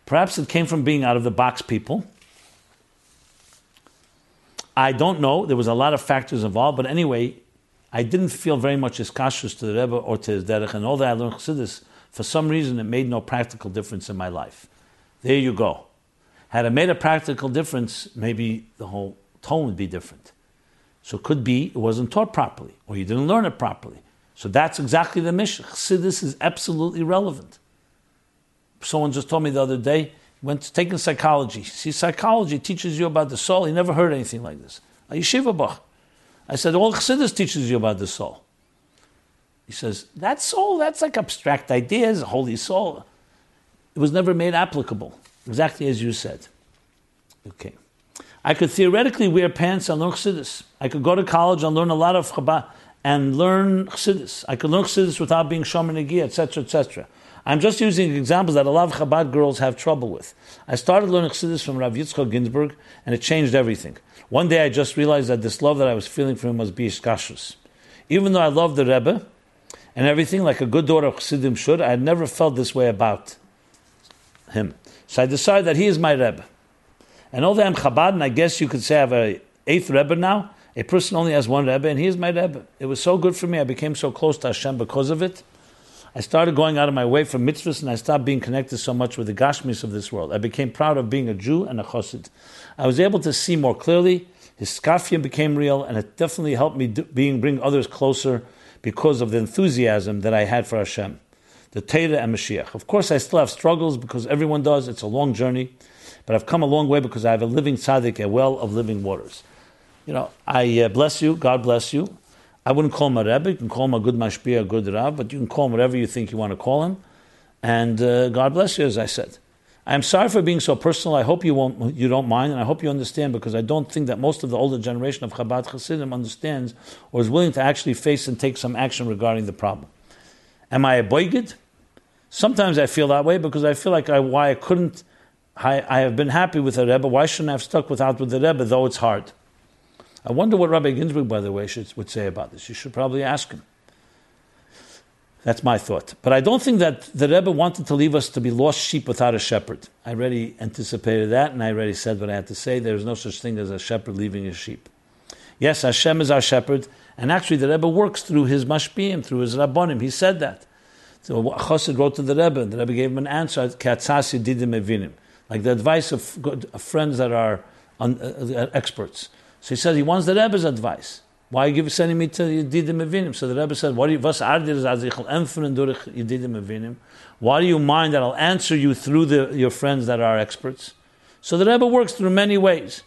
Perhaps it came from being out of the box people. I don't know. There was a lot of factors involved, but anyway, I didn't feel very much as cautious to the Rebbe or to his derech, and all that I learned Chassidus, for some reason, it made no practical difference in my life. There you go. Had it made a practical difference, maybe the whole tone would be different. So it could be it wasn't taught properly, or you didn't learn it properly. So that's exactly the mission. Chassidus is absolutely relevant. Someone just told me the other day, went to taking psychology. See, psychology teaches you about the soul. He never heard anything like this. A yeshiva bach. I said, all Chassidus teaches you about the soul. He says, that soul, that's like abstract ideas, holy soul. It was never made applicable, exactly as you said. Okay. I could theoretically wear pants and learn chassidus. I could go to college and learn a lot of Chabad and learn chassidus. I could learn chassidus without being shomer etc., etc. I'm just using examples that a lot of Chabad girls have trouble with. I started learning chassidus from Rav Yitzchak Ginsburgh, and it changed everything. One day I just realized that this love that I was feeling for him was hiskashrus. Even though I loved the Rebbe and everything, like a good daughter of Chassidim should, I had never felt this way about him. So I decided that he is my Rebbe. And although I'm Chabad, and I guess you could say I have a eighth Rebbe now, a person only has one Rebbe, and he is my Rebbe. It was so good for me. I became so close to Hashem because of it. I started going out of my way for mitzvahs, and I stopped being connected so much with the gashmis of this world. I became proud of being a Jew and a chassid. I was able to see more clearly. His skafia became real, and it definitely helped me do, being bring others closer because of the enthusiasm that I had for Hashem, the Torah and Mashiach. Of course, I still have struggles because everyone does. It's a long journey. But I've come a long way because I have a living tzaddik, a well of living waters. You know, I uh, bless you. God bless you. I wouldn't call him a rebbe. You can call him a good mashpia, a good rav, but you can call him whatever you think you want to call him. And uh, God bless you, as I said. I'm sorry for being so personal. I hope you won't, you don't mind, and I hope you understand because I don't think that most of the older generation of Chabad Chassidim understands or is willing to actually face and take some action regarding the problem. Am I a boygid? Sometimes I feel that way because I feel like I, why I couldn't I, I have been happy with the Rebbe. Why shouldn't I have stuck without with the Rebbe, though it's hard? I wonder what Rabbi Ginsburgh, by the way, should, would say about this. You should probably ask him. That's my thought. But I don't think that the Rebbe wanted to leave us to be lost sheep without a shepherd. I already anticipated that, and I already said what I had to say. There is no such thing as a shepherd leaving his sheep. Yes, Hashem is our shepherd, and actually the Rebbe works through his mashpiyim, through his rabbonim. He said that. So Chassid wrote to the Rebbe, and the Rebbe gave him an answer, Katzasi didim evinim, like the advice of, good, of friends that are uh, uh, experts. So he says he wants the Rebbe's advice. Why are you sending me to Yedidim Evinim? So the Rebbe said, what do you? Why do you mind that I'll answer you through the, your friends that are experts? So the Rebbe works through many ways.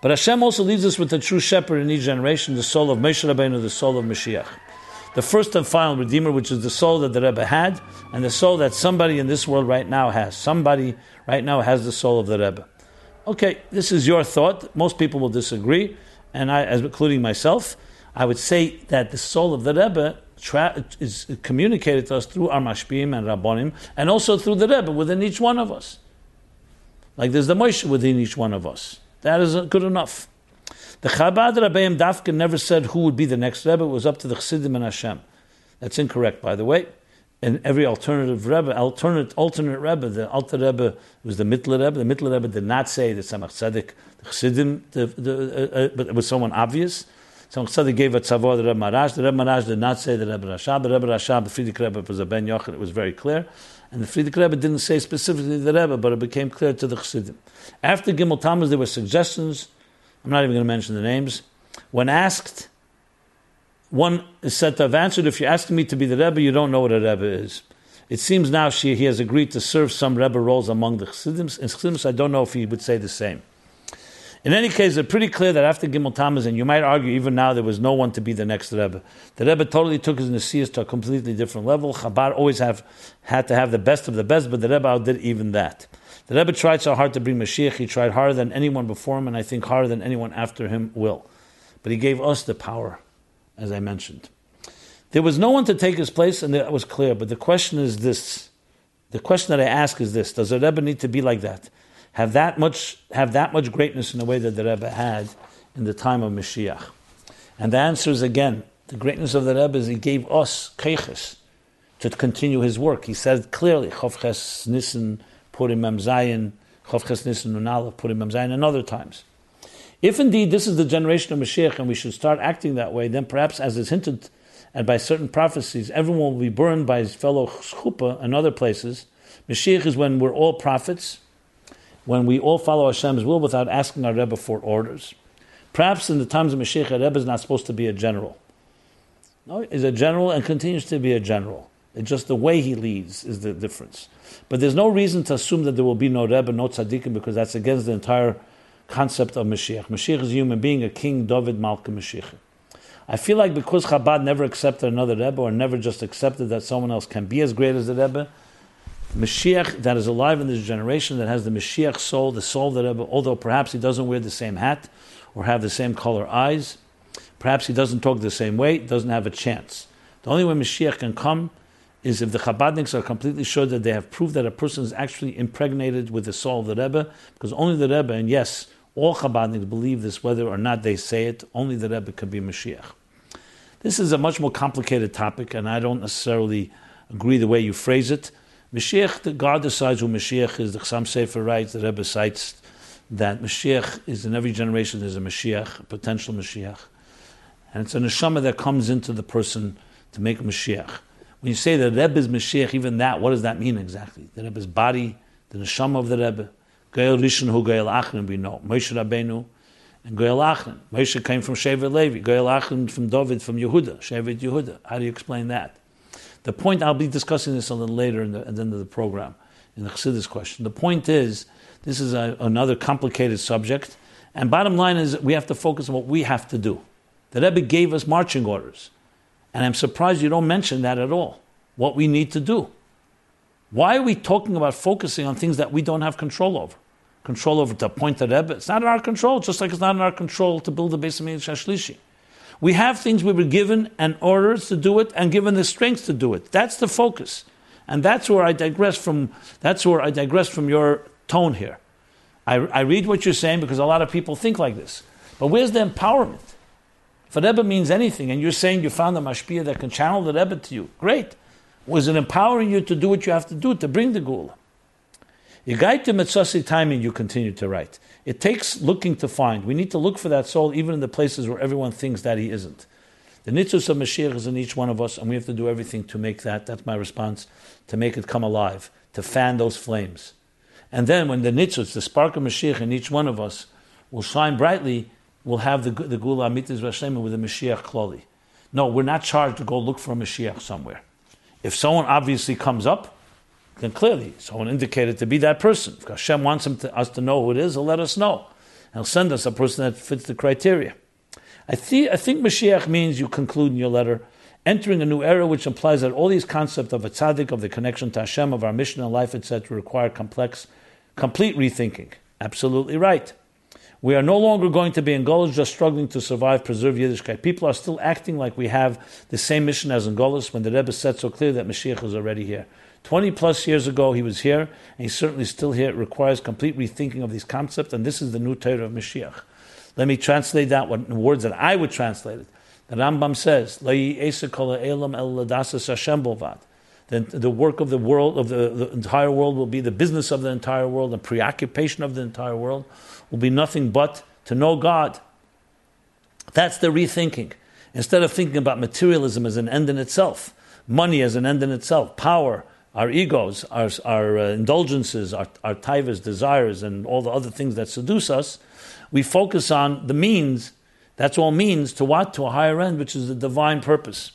But Hashem also leaves us with the true shepherd in each generation, the soul of Moshe Rabbeinu, the soul of Mashiach. The first and final Redeemer, which is the soul that the Rebbe had, and the soul that somebody in this world right now has. Somebody right now has the soul of the Rebbe. Okay, this is your thought. Most people will disagree and I, as including myself, I would say that the soul of the Rebbe tra- is communicated to us through our mashpim and rabbonim, and also through the Rebbe within each one of us. Like there's the Moshe within each one of us. That is good enough. The Chabad Rabbeim Dafka never said who would be the next Rebbe. It was up to the Chassidim and Hashem. That's incorrect, by the way. In every alternative Rebbe, alternate, alternate Rebbe, the Alter Rebbe was the Mittler Rebbe. The Mittler Rebbe did not say that Tzemach Tzedek Chassidim, the, the, uh, uh, but it was someone obvious. So Chassidim gave a tzavor the Rebbe Maharash. The Rebbe Maharash did not say the Rebbe Rashab. The Rebbe Rashab, the Frierdiker Rebbe was a Ben Yochid. It was very clear. And the Frierdiker Rebbe didn't say specifically the Rebbe, but it became clear to the Chassidim. After Gimel Tammuz, there were suggestions. I'm not even going to mention the names. When asked, one said to have answered, if you're asking me to be the Rebbe, you don't know what a Rebbe is. It seems now she, he has agreed to serve some Rebbe roles among the Chassidim. In Chassidim, I don't know if he would say the same. In any case, it's pretty clear that after Gimel Tammuz, and you might argue even now there was no one to be the next Rebbe. The Rebbe totally took his Nesias to a completely different level. Chabad always have had to have the best of the best, but the Rebbe outdid even that. The Rebbe tried so hard to bring Mashiach. He tried harder than anyone before him, and I think harder than anyone after him will. But he gave us the power, as I mentioned. There was no one to take his place, and that was clear. But the question is this: the question that I ask is this: Does a Rebbe need to be like that? have that much have that much greatness in the way that the Rebbe had in the time of Mashiach? And the answer is again, the greatness of the Rebbe is he gave us keiches to continue his work. He said clearly, Chavches Nissen Purim Mem Zayin, Chavches Nissen Nunala Purim Mem Zayin, and other times. If indeed this is the generation of Mashiach and we should start acting that way, then perhaps, as is hinted at by certain prophecies, everyone will be burned by his fellow chuppah and other places. Mashiach is when we're all prophets, when we all follow Hashem's will without asking our Rebbe for orders. Perhaps in the times of Mashiach, a Rebbe is not supposed to be a general. No, is a general and continues to be a general. It's just the way he leads is the difference. But there's no reason to assume that there will be no Rebbe, no tzaddikim, because that's against the entire concept of Mashiach. Mashiach is a human being, a king, David Malka Mashiach. I feel like because Chabad never accepted another Rebbe, or never just accepted that someone else can be as great as the Rebbe, Mashiach that is alive in this generation, that has the Mashiach soul, the soul that Rebbe, although perhaps he doesn't wear the same hat or have the same color eyes, perhaps he doesn't talk the same way, doesn't have a chance. The only way Mashiach can come is if the Chabadniks are completely sure that they have proved that a person is actually impregnated with the soul of the Rebbe, because only the Rebbe, and yes, all Chabadniks believe this, whether or not they say it, only the Rebbe can be Mashiach. This is a much more complicated topic, and I don't necessarily agree the way you phrase it. Mashiach, God decides who Mashiach is. The Chasam Sofer writes, the Rebbe cites that Mashiach is in every generation there's a Mashiach, a potential Mashiach. And it's a neshama that comes into the person to make a Mashiach. When you say the Rebbe is Mashiach, even that, what does that mean exactly? The Rebbe's body, the neshama of the Rebbe. Gael Rishon hu Gael Achron, we know. Moshe Rabbeinu and Gael Achron. Moshe came from Shevet Levi. Gael Achron from David, from Yehuda, Shevet Yehuda. How do you explain that? The point, I'll be discussing this a little later in the, at the end of the program, in the Chassidus question. The point is, this is a, another complicated subject, and bottom line is we have to focus on what we have to do. The Rebbe gave us marching orders, and I'm surprised you don't mention that at all, what we need to do. Why are we talking about focusing on things that we don't have control over? Control over to appoint the Rebbe? It's not in our control, just like it's not in our control to build the base of Shashlishi. We have things we were given and orders to do it and given the strength to do it. That's the focus. And that's where I digress from that's where I digress from your tone here. I, I read what you're saying because a lot of people think like this. But where's the empowerment? If a Rebbe means anything, and you're saying you found a mashpia that can channel the Rebbe to you, great. Was it empowering you to do what you have to do to bring the Geulah? You guide to Mitzasi timing, you continue to write. It takes looking to find. We need to look for that soul even in the places where everyone thinks that he isn't. The nitzus of Mashiach is in each one of us, and we have to do everything to make that, that's my response, to make it come alive, to fan those flames. And then when the nitzus, the spark of Mashiach in each one of us, will shine brightly, we'll have the, the Geulah Amitis Vashem with the Mashiach Kloli. No, we're not charged to go look for a Mashiach somewhere. If someone obviously comes up, then clearly someone indicated to be that person. If Hashem wants to, us to know who it is, he'll let us know. He'll send us a person that fits the criteria. I, th- I think Mashiach means you conclude in your letter, entering a new era, which implies that all these concepts of a tzaddik, of the connection to Hashem, of our mission in life, etc., require complex, complete rethinking. Absolutely right. We are no longer going to be in Golos just struggling to survive, preserve Yiddishkeit. People are still acting like we have the same mission as in Golos when the Rebbe said so clear that Mashiach is already here. 20 plus years ago, he was here, and he's certainly still here. It requires complete rethinking of these concepts, and this is the new Torah of Mashiach. Let me translate that in words that I would translate it. The Rambam says, then the work of the world, of the, the entire world, will be the business of the entire world, the preoccupation of the entire world will be nothing but to know God. That's the rethinking. Instead of thinking about materialism as an end in itself, money as an end in itself, power, our egos, our, our uh, indulgences, our, our taivas, desires, and all the other things that seduce us, we focus on the means. That's all means to what? To a higher end, which is the divine purpose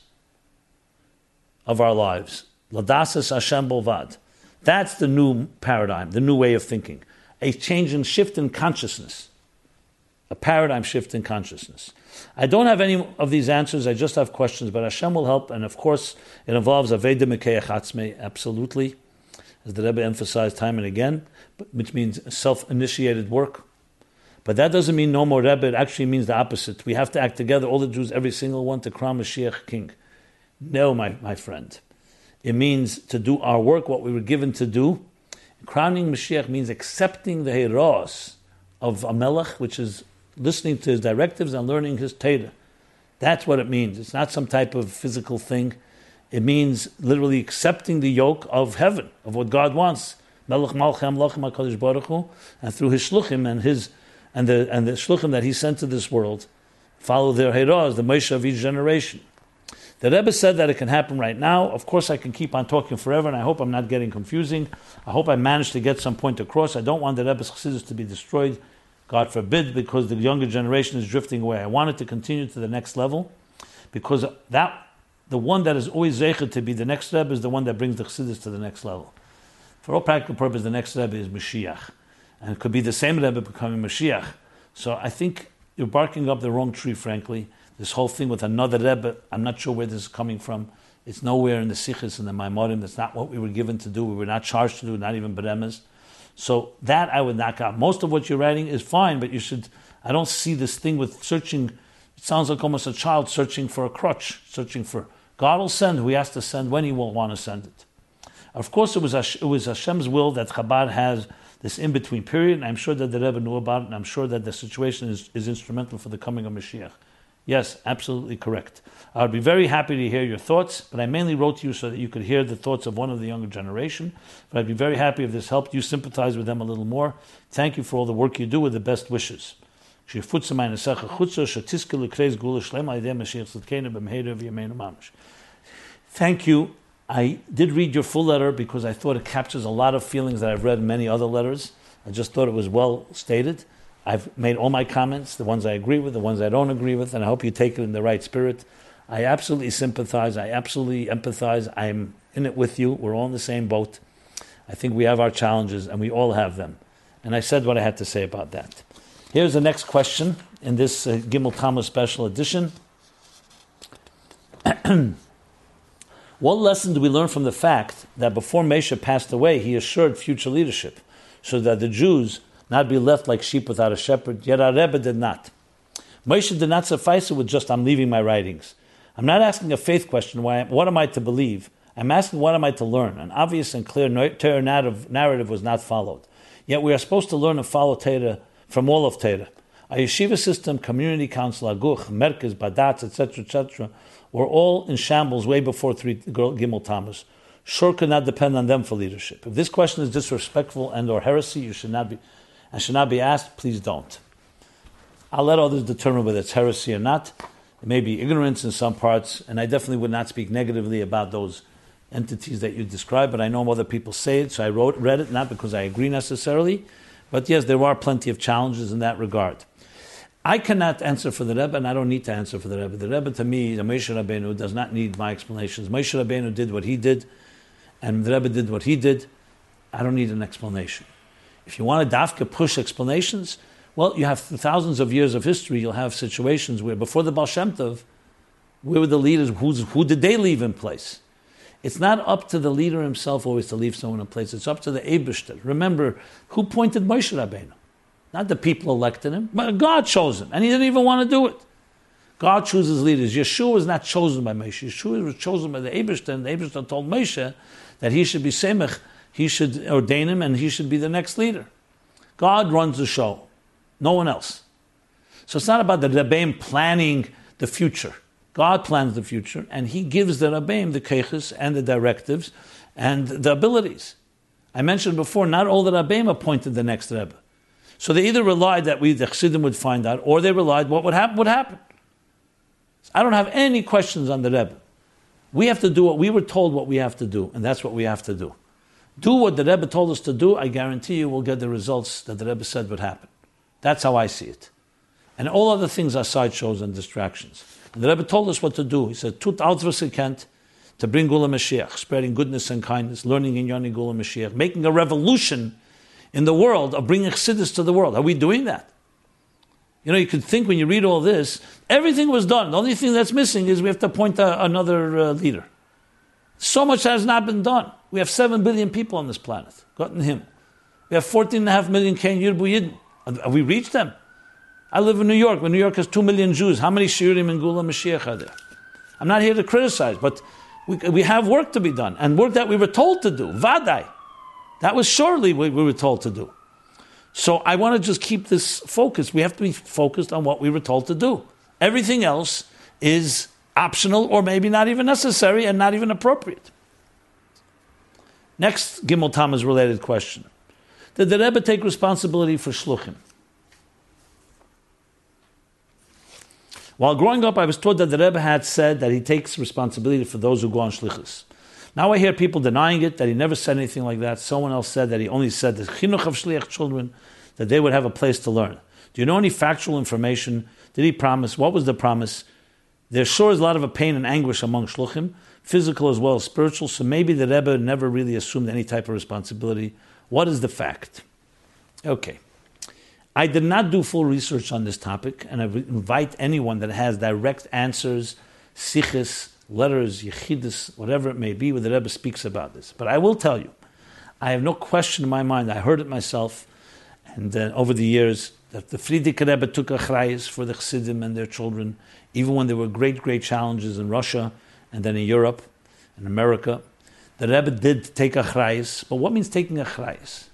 of our lives. Ladasas Hashem Bolvad. That's the new paradigm, the new way of thinking. A change and shift in consciousness. A paradigm shift in consciousness. I don't have any of these answers. I just have questions, but Hashem will help. And of course, it involves Aveda Mekei absolutely, as the Rebbe emphasized time and again, which means self initiated work. But that doesn't mean no more Rebbe. It actually means the opposite. We have to act together, all the Jews, every single one, to crown Mashiach king. No, my, my friend. It means to do our work, what we were given to do. Crowning Mashiach means accepting the Heros of Amelech, which is listening to his directives and learning his Torah. That's what it means. It's not some type of physical thing. It means literally accepting the yoke of heaven, of what God wants. HaKadosh Baruch Hu, and through his shluchim and his and the and the shluchim that he sent to this world, follow their heroes, the Moshe of each generation. The Rebbe said that it can happen right now. Of course, I can keep on talking forever, and I hope I'm not getting confusing. I hope I managed to get some point across. I don't want the Rebbe's chassidus to be destroyed God forbid, because the younger generation is drifting away. I want it to continue to the next level, because that the one that is always zeichet to be the next Rebbe is the one that brings the chassidus to the next level. For all practical purposes, the next Rebbe is Mashiach, and it could be the same Rebbe becoming Mashiach. So I think you're barking up the wrong tree, frankly. This whole thing with another Rebbe, I'm not sure where this is coming from. It's nowhere in the Sichos and the Maimorim. That's not what we were given to do. We were not charged to do, not even Beremes. So that I would knock out. Most of what you're writing is fine, but you should. I don't see this thing with searching. It sounds like almost a child searching for a crutch, searching for. God will send who has to send when He will want to send it. Of course, it was it was Hashem's will that Chabad has this in between period, and I'm sure that the Rebbe knew about it, and I'm sure that the situation is, is instrumental for the coming of Mashiach. Yes, absolutely correct. I would be very happy to hear your thoughts, but I mainly wrote to you so that you could hear the thoughts of one of the younger generation. But I'd be very happy if this helped you sympathize with them a little more. Thank you for all the work you do with the best wishes. Thank you. I did read your full letter because I thought it captures a lot of feelings that I've read in many other letters. I just thought it was well stated. I've made all my comments, the ones I agree with, the ones I don't agree with, and I hope you take it in the right spirit. I absolutely sympathize. I absolutely empathize. I'm in it with you. We're all in the same boat. I think we have our challenges, and we all have them. And I said what I had to say about that. Here's the next question in this uh, Gimel Tammuz special edition. what lesson do we learn from the fact that before Moshe passed away, he assured future leadership so that the Jews not be left like sheep without a shepherd. Yet our Rebbe did not. Moshe did not suffice it with just, I'm leaving my writings. I'm not asking a faith question, why, what am I to believe? I'm asking, what am I to learn? An obvious and clear narrative, narrative was not followed. Yet we are supposed to learn and follow Torah from all of Torah. Our yeshiva system, community council, aguch, Merkos, badatz, etc., etc., were all in shambles way before three Gimel Tammuz. Sure could not depend on them for leadership. If this question is disrespectful and or heresy, you should not be, and should not be asked. Please don't. I'll let others determine whether it's heresy or not. It may be ignorance in some parts, and I definitely would not speak negatively about those entities that you describe, but I know other people say it, so I wrote, read it, not because I agree necessarily, but yes, there are plenty of challenges in that regard. I cannot answer for the Rebbe, and I don't need to answer for the Rebbe. The Rebbe, to me, the Moshe Rabbeinu, does not need my explanations. Moshe Rabbeinu did what he did, and the Rebbe did what he did. I don't need an explanation. If you want to dafka push explanations, well, you have thousands of years of history. You'll have situations where before the Baal Shem Tov, where were the leaders? Who's, who did they leave in place? It's not up to the leader himself always to leave someone in place. It's up to the Ebershter. Remember, who pointed Moshe Rabbeinu? Not the people elected him, but God chose him, and he didn't even want to do it. God chooses leaders. Yehoshua was not chosen by Moshe. Yehoshua was chosen by the Ebershter, and the Ebershter told Moshe that he should be Semech, he should ordain him, and he should be the next leader. God runs the show, no one else. So it's not about the Rebbeim planning the future. God plans the future, and He gives the Rebbeim the keches and the directives and the abilities. I mentioned before, not all the Rebbeim appointed the next Rebbe. So they either relied that we, the Chassidim, would find out, or they relied what would happen would happen. I don't have any questions on the Rebbe. We have to do what we were told what we have to do, and that's what we have to do. Do what the Rebbe told us to do, I guarantee you we'll get the results that the Rebbe said would happen. That's how I see it. And all other things are sideshows and distractions. And the Rebbe told us what to do. He said, Tut kent to bring Geulah Mashiach, spreading goodness and kindness, learning in Yoni Geulah Mashiach, making a revolution in the world of bringing chassidus to the world. Are we doing that? You know, you could think when you read all this, everything was done. The only thing that's missing is we have to appoint another uh, leader. So much has not been done. We have 7 billion people on this planet, gotten him. We have 14.5 million Ken Yirbu Yidden. Have uh, we reached them? I live in New York. When New York has 2 million Jews, how many Shiurim and Geulah Mashiach are there? I'm not here to criticize, but we, we have work to be done, and work that we were told to do. Vadai. That was surely what we were told to do. So I want to just keep this focus. We have to be focused on what we were told to do. Everything else is optional or maybe not even necessary and not even appropriate. Next Gimel Tammuz related question. Did the Rebbe take responsibility for shluchim? While growing up, I was taught that the Rebbe had said that he takes responsibility for those who go on shlichus. Now I hear people denying it, that he never said anything like that. Someone else said that he only said that chinuch of shliach children, that they would have a place to learn. Do you know any factual information? Did he promise? What was the promise? There sure is a lot of a pain and anguish among shluchim, physical as well as spiritual, so maybe the Rebbe never really assumed any type of responsibility. What is the fact? Okay. I did not do full research on this topic, and I invite anyone that has direct answers, sichos, letters, yechidus, whatever it may be, where the Rebbe speaks about this. But I will tell you, I have no question in my mind. I heard it myself, and uh, over the years, that the Frierdiker Rebbe took a chrayis for the Chassidim and their children, even when there were great, great challenges in Russia and then in Europe and America. The Rebbe did take a chrayis, but what means taking a chrayis?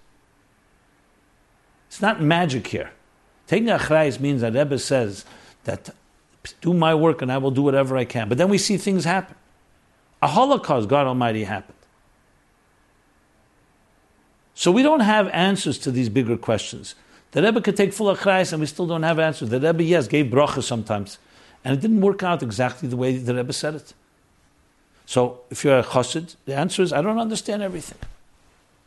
It's not magic here. Taking a chrayis means that Rebbe says that do my work and I will do whatever I can. But then we see things happen. A Holocaust, God Almighty, happened. So we don't have answers to these bigger questions. The Rebbe could take full achrayis and we still don't have answers. The Rebbe, yes, gave bracha sometimes. And it didn't work out exactly the way the Rebbe said it. So if you're a chassid, the answer is, I don't understand everything.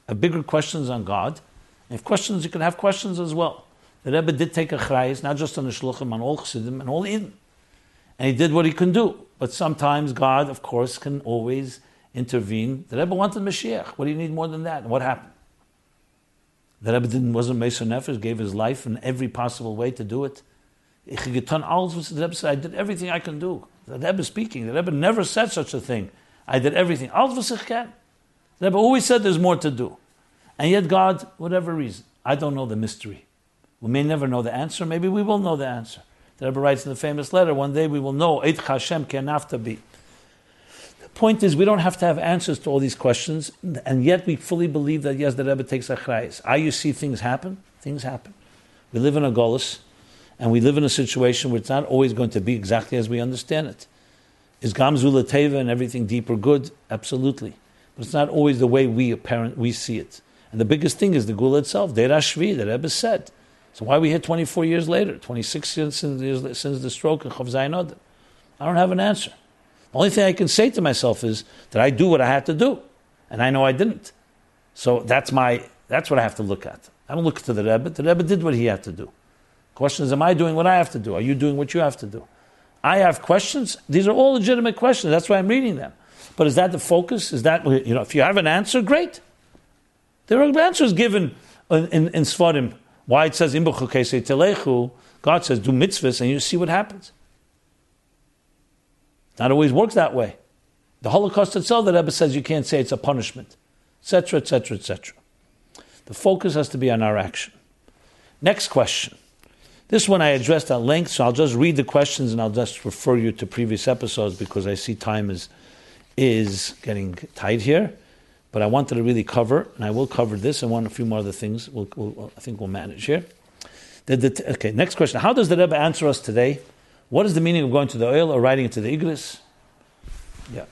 A bigger questions on God. And if questions, you can have questions as well. The Rebbe did take a chrayis, not just on the shluchim, on all chassidim and all Eden and he did what he can do. But sometimes God, of course, can always intervene. The Rebbe wanted Mashiach. What do you need more than that? And what happened? The Rebbe didn't, wasn't Moser Nefesh, gave his life in every possible way to do it. The Rebbe said, I did everything I can do. The Rebbe speaking, the Rebbe never said such a thing. I did everything. The Rebbe always said there's more to do. And yet God, whatever reason, I don't know the mystery. We may never know the answer. Maybe we will know the answer. The Rebbe writes in the famous letter, one day we will know, Eid Hashem kenafta be. The point is, we don't have to have answers to all these questions, and yet we fully believe that, yes, the Rebbe takes achrayas. Are ah, you see things happen? Things happen. We live in a golus, And we live in a situation where it's not always going to be exactly as we understand it. Is Gamzula Teva and everything deep or good? Absolutely. But it's not always the way we apparent we see it. And the biggest thing is the Geulah itself, Deir Shvi, the Rebbe said. So why are we here 24 years later, 26 years since, since the stroke of Chav Zayin I don't have an answer. The only thing I can say to myself is that I do what I had to do, and I know I didn't. So that's my that's what I have to look at. I don't look to the Rebbe. The Rebbe did what he had to do. Question is, am I doing what I have to do? Are you doing what you have to do? I have questions. These are all legitimate questions. That's why I'm reading them. But is that the focus? Is that you know? If you have an answer, great. There are answers given in, in, in Svarim. Why it says telechu, God says do mitzvahs, and you see what happens. Not always works that way. The Holocaust itself, the Rebbe says you can't say it's a punishment, etc., etc., etc. The focus has to be on our action. Next question. This one I addressed at length, so I'll just read the questions and I'll just refer you to previous episodes because I see time is, is getting tight here. But I wanted to really cover, and I will cover this and one a few more other things. We'll, we'll, I think we'll manage here. The, the, okay, next question. How does the Rebbe answer us today? What is the meaning of going to the Ohel or riding into the iglis? Yeah.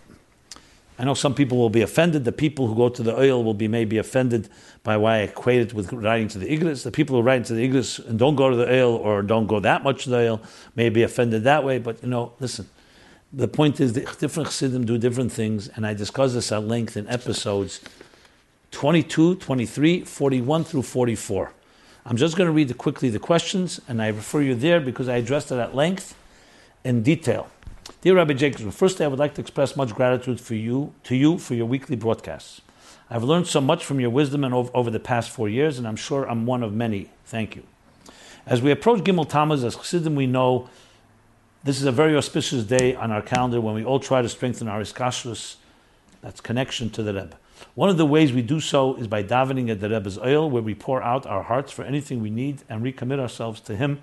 I know some people will be offended. The people who go to the Ohel will be maybe offended by why I equate it with writing to the iglis. The people who write to the iglis and don't go to the Ohel or don't go that much to the Ohel may be offended that way. But you know, listen. The point is that different chassidim do different things, and I discuss this at length in episodes 22, 23, 41 through 44. I'm just going to read quickly the questions, and I refer you there because I addressed it at length in detail. Dear Rabbi Jacobs, firstly, I would like to express much gratitude for you to you for your weekly broadcasts. I've learned so much from your wisdom and over, over the past four years, and I'm sure I'm one of many. Thank you. As we approach Gimel Tammuz, as Chassidim, we know this is a very auspicious day on our calendar when we all try to strengthen our iskashrus, that's connection to the Rebbe. One of the ways we do so is by davening at the Rebbe's Ohel, where we pour out our hearts for anything we need and recommit ourselves to Him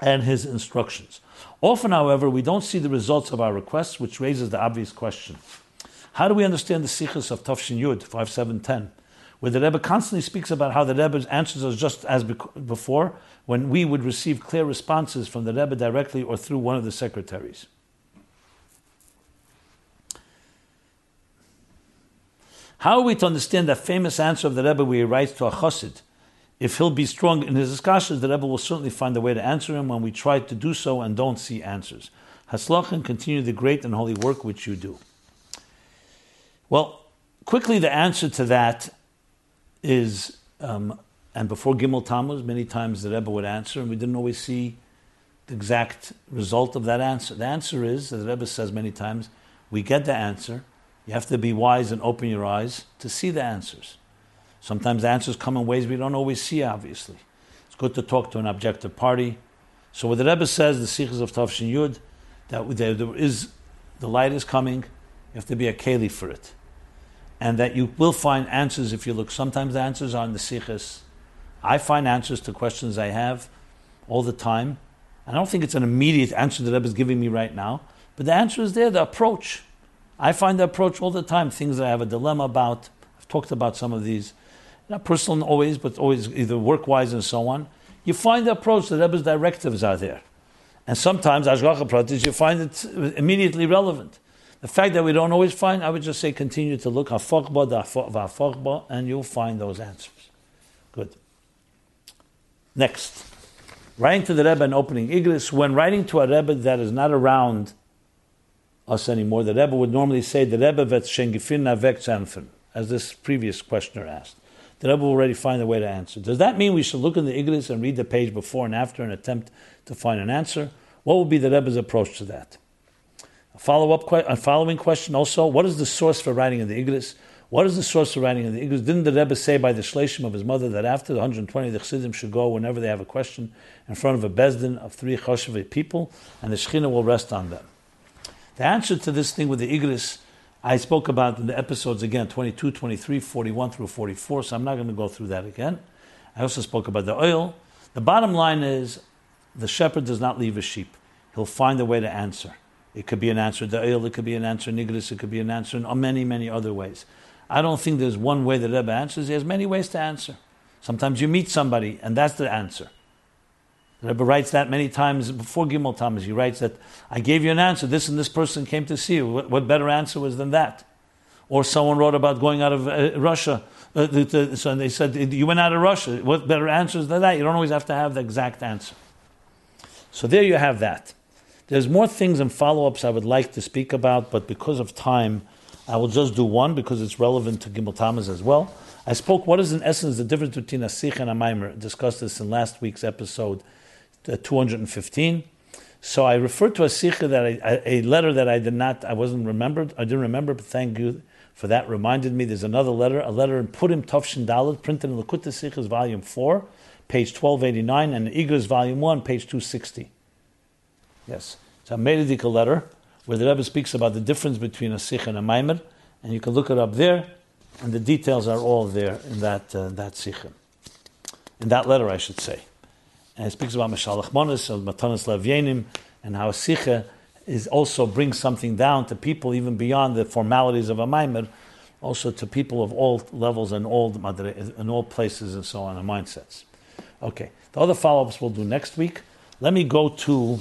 and His instructions. Often, however, we don't see the results of our requests, which raises the obvious question. How do we understand the sichos of Tafshin Yud 5710, where the Rebbe constantly speaks about how the Rebbe answers us just as before, when we would receive clear responses from the Rebbe directly or through one of the secretaries? How are we to understand that famous answer of the Rebbe where he writes to a chassid? If he'll be strong in his discussions, the Rebbe will certainly find a way to answer him when we try to do so and don't see answers. Haslach and continue the great and holy work which you do. Well, quickly, the answer to that is, um, and before Gimel Tammuz, many times the Rebbe would answer, and we didn't always see the exact result of that answer. The answer is, as the Rebbe says many times, we get the answer. You have to be wise and open your eyes to see the answers. Sometimes the answers come in ways we don't always see, obviously. It's good to talk to an objective party. So what the Rebbe says, the Sichos of Tafshin Yud, that there, there is, the light is coming, you have to be a keli for it. And that you will find answers if you look. Sometimes the answers are in the Sichos. I find answers to questions I have all the time. I don't think it's an immediate answer that Rebbe is giving me right now, but the answer is there, the approach. I find the approach all the time, things that I have a dilemma about. I've talked about some of these not personal always, but always either work wise and so on, you find the approach, the Rebbe's directives are there. And sometimes, Hashgacha Pratis, you find it immediately relevant. The fact that we don't always find, I would just say continue to look, and you'll find those answers. Good. Next. Writing to the Rebbe and opening Iglis. When writing to a Rebbe that is not around us anymore, the Rebbe would normally say, the Rebbe vet shengifin navek as this previous questioner asked the Rebbe will already find a way to answer. Does that mean we should look in the Iglis and read the page before and after and attempt to find an answer? What would be the Rebbe's approach to that? A follow-up, a following question also: What is the source for writing in the Iglis? What is the source for writing in the Iglis? Didn't the Rebbe say by the Shleshim of his mother that after the 120 the Chassidim should go whenever they have a question in front of a beis din of three Choshev people, and the Shechina will rest on them? The answer to this thing with the Iglis I spoke about in the episodes again 22, 23, 41 through 44, so I'm not going to go through that again. I also spoke about the Ohel. The bottom line is the shepherd does not leave his sheep. He'll find a way to answer. It could be an answer the Ohel, it could be an answer in Iglis, it could be an answer in many, many other ways. I don't think there's one way that Rebbe answers. He has many ways to answer. Sometimes you meet somebody and that's the answer. Rebbe writes that many times before Gimel Tammuz. He writes that I gave you an answer. This and this person came to see you. What, what better answer was than that? Or someone wrote about going out of uh, Russia. Uh, the, the, so they said you went out of Russia. What better answers than that? You don't always have to have the exact answer. So there you have that. There's more things and follow-ups I would like to speak about, but because of time, I will just do one because it's relevant to Gimel Tammuz as well. I spoke what is in essence the difference between a sicha and a maimer. Discussed this in last week's episode 215. So I referred to a sicha that I, a letter that I did not, I wasn't remembered, I didn't remember, but thank you for that. Reminded me. There's another letter, a letter in Purim Tovshin Dalit, printed in Likkutei Sichos, volume four, page 1289, and Igros, volume one, page 260. Yes, it's a Meridika letter where the Rebbe speaks about the difference between a sikh and a maimer, and you can look it up there, and the details are all there in that uh, that sicha, in that letter, I should say and it speaks about Meshalach Monis, Matanis Levyenim, and how a Sicha is also brings something down to people even beyond the formalities of a Maimer, also to people of all levels and all in all places and so on and mindsets. Okay, the other follow-ups we'll do next week. Let me go to.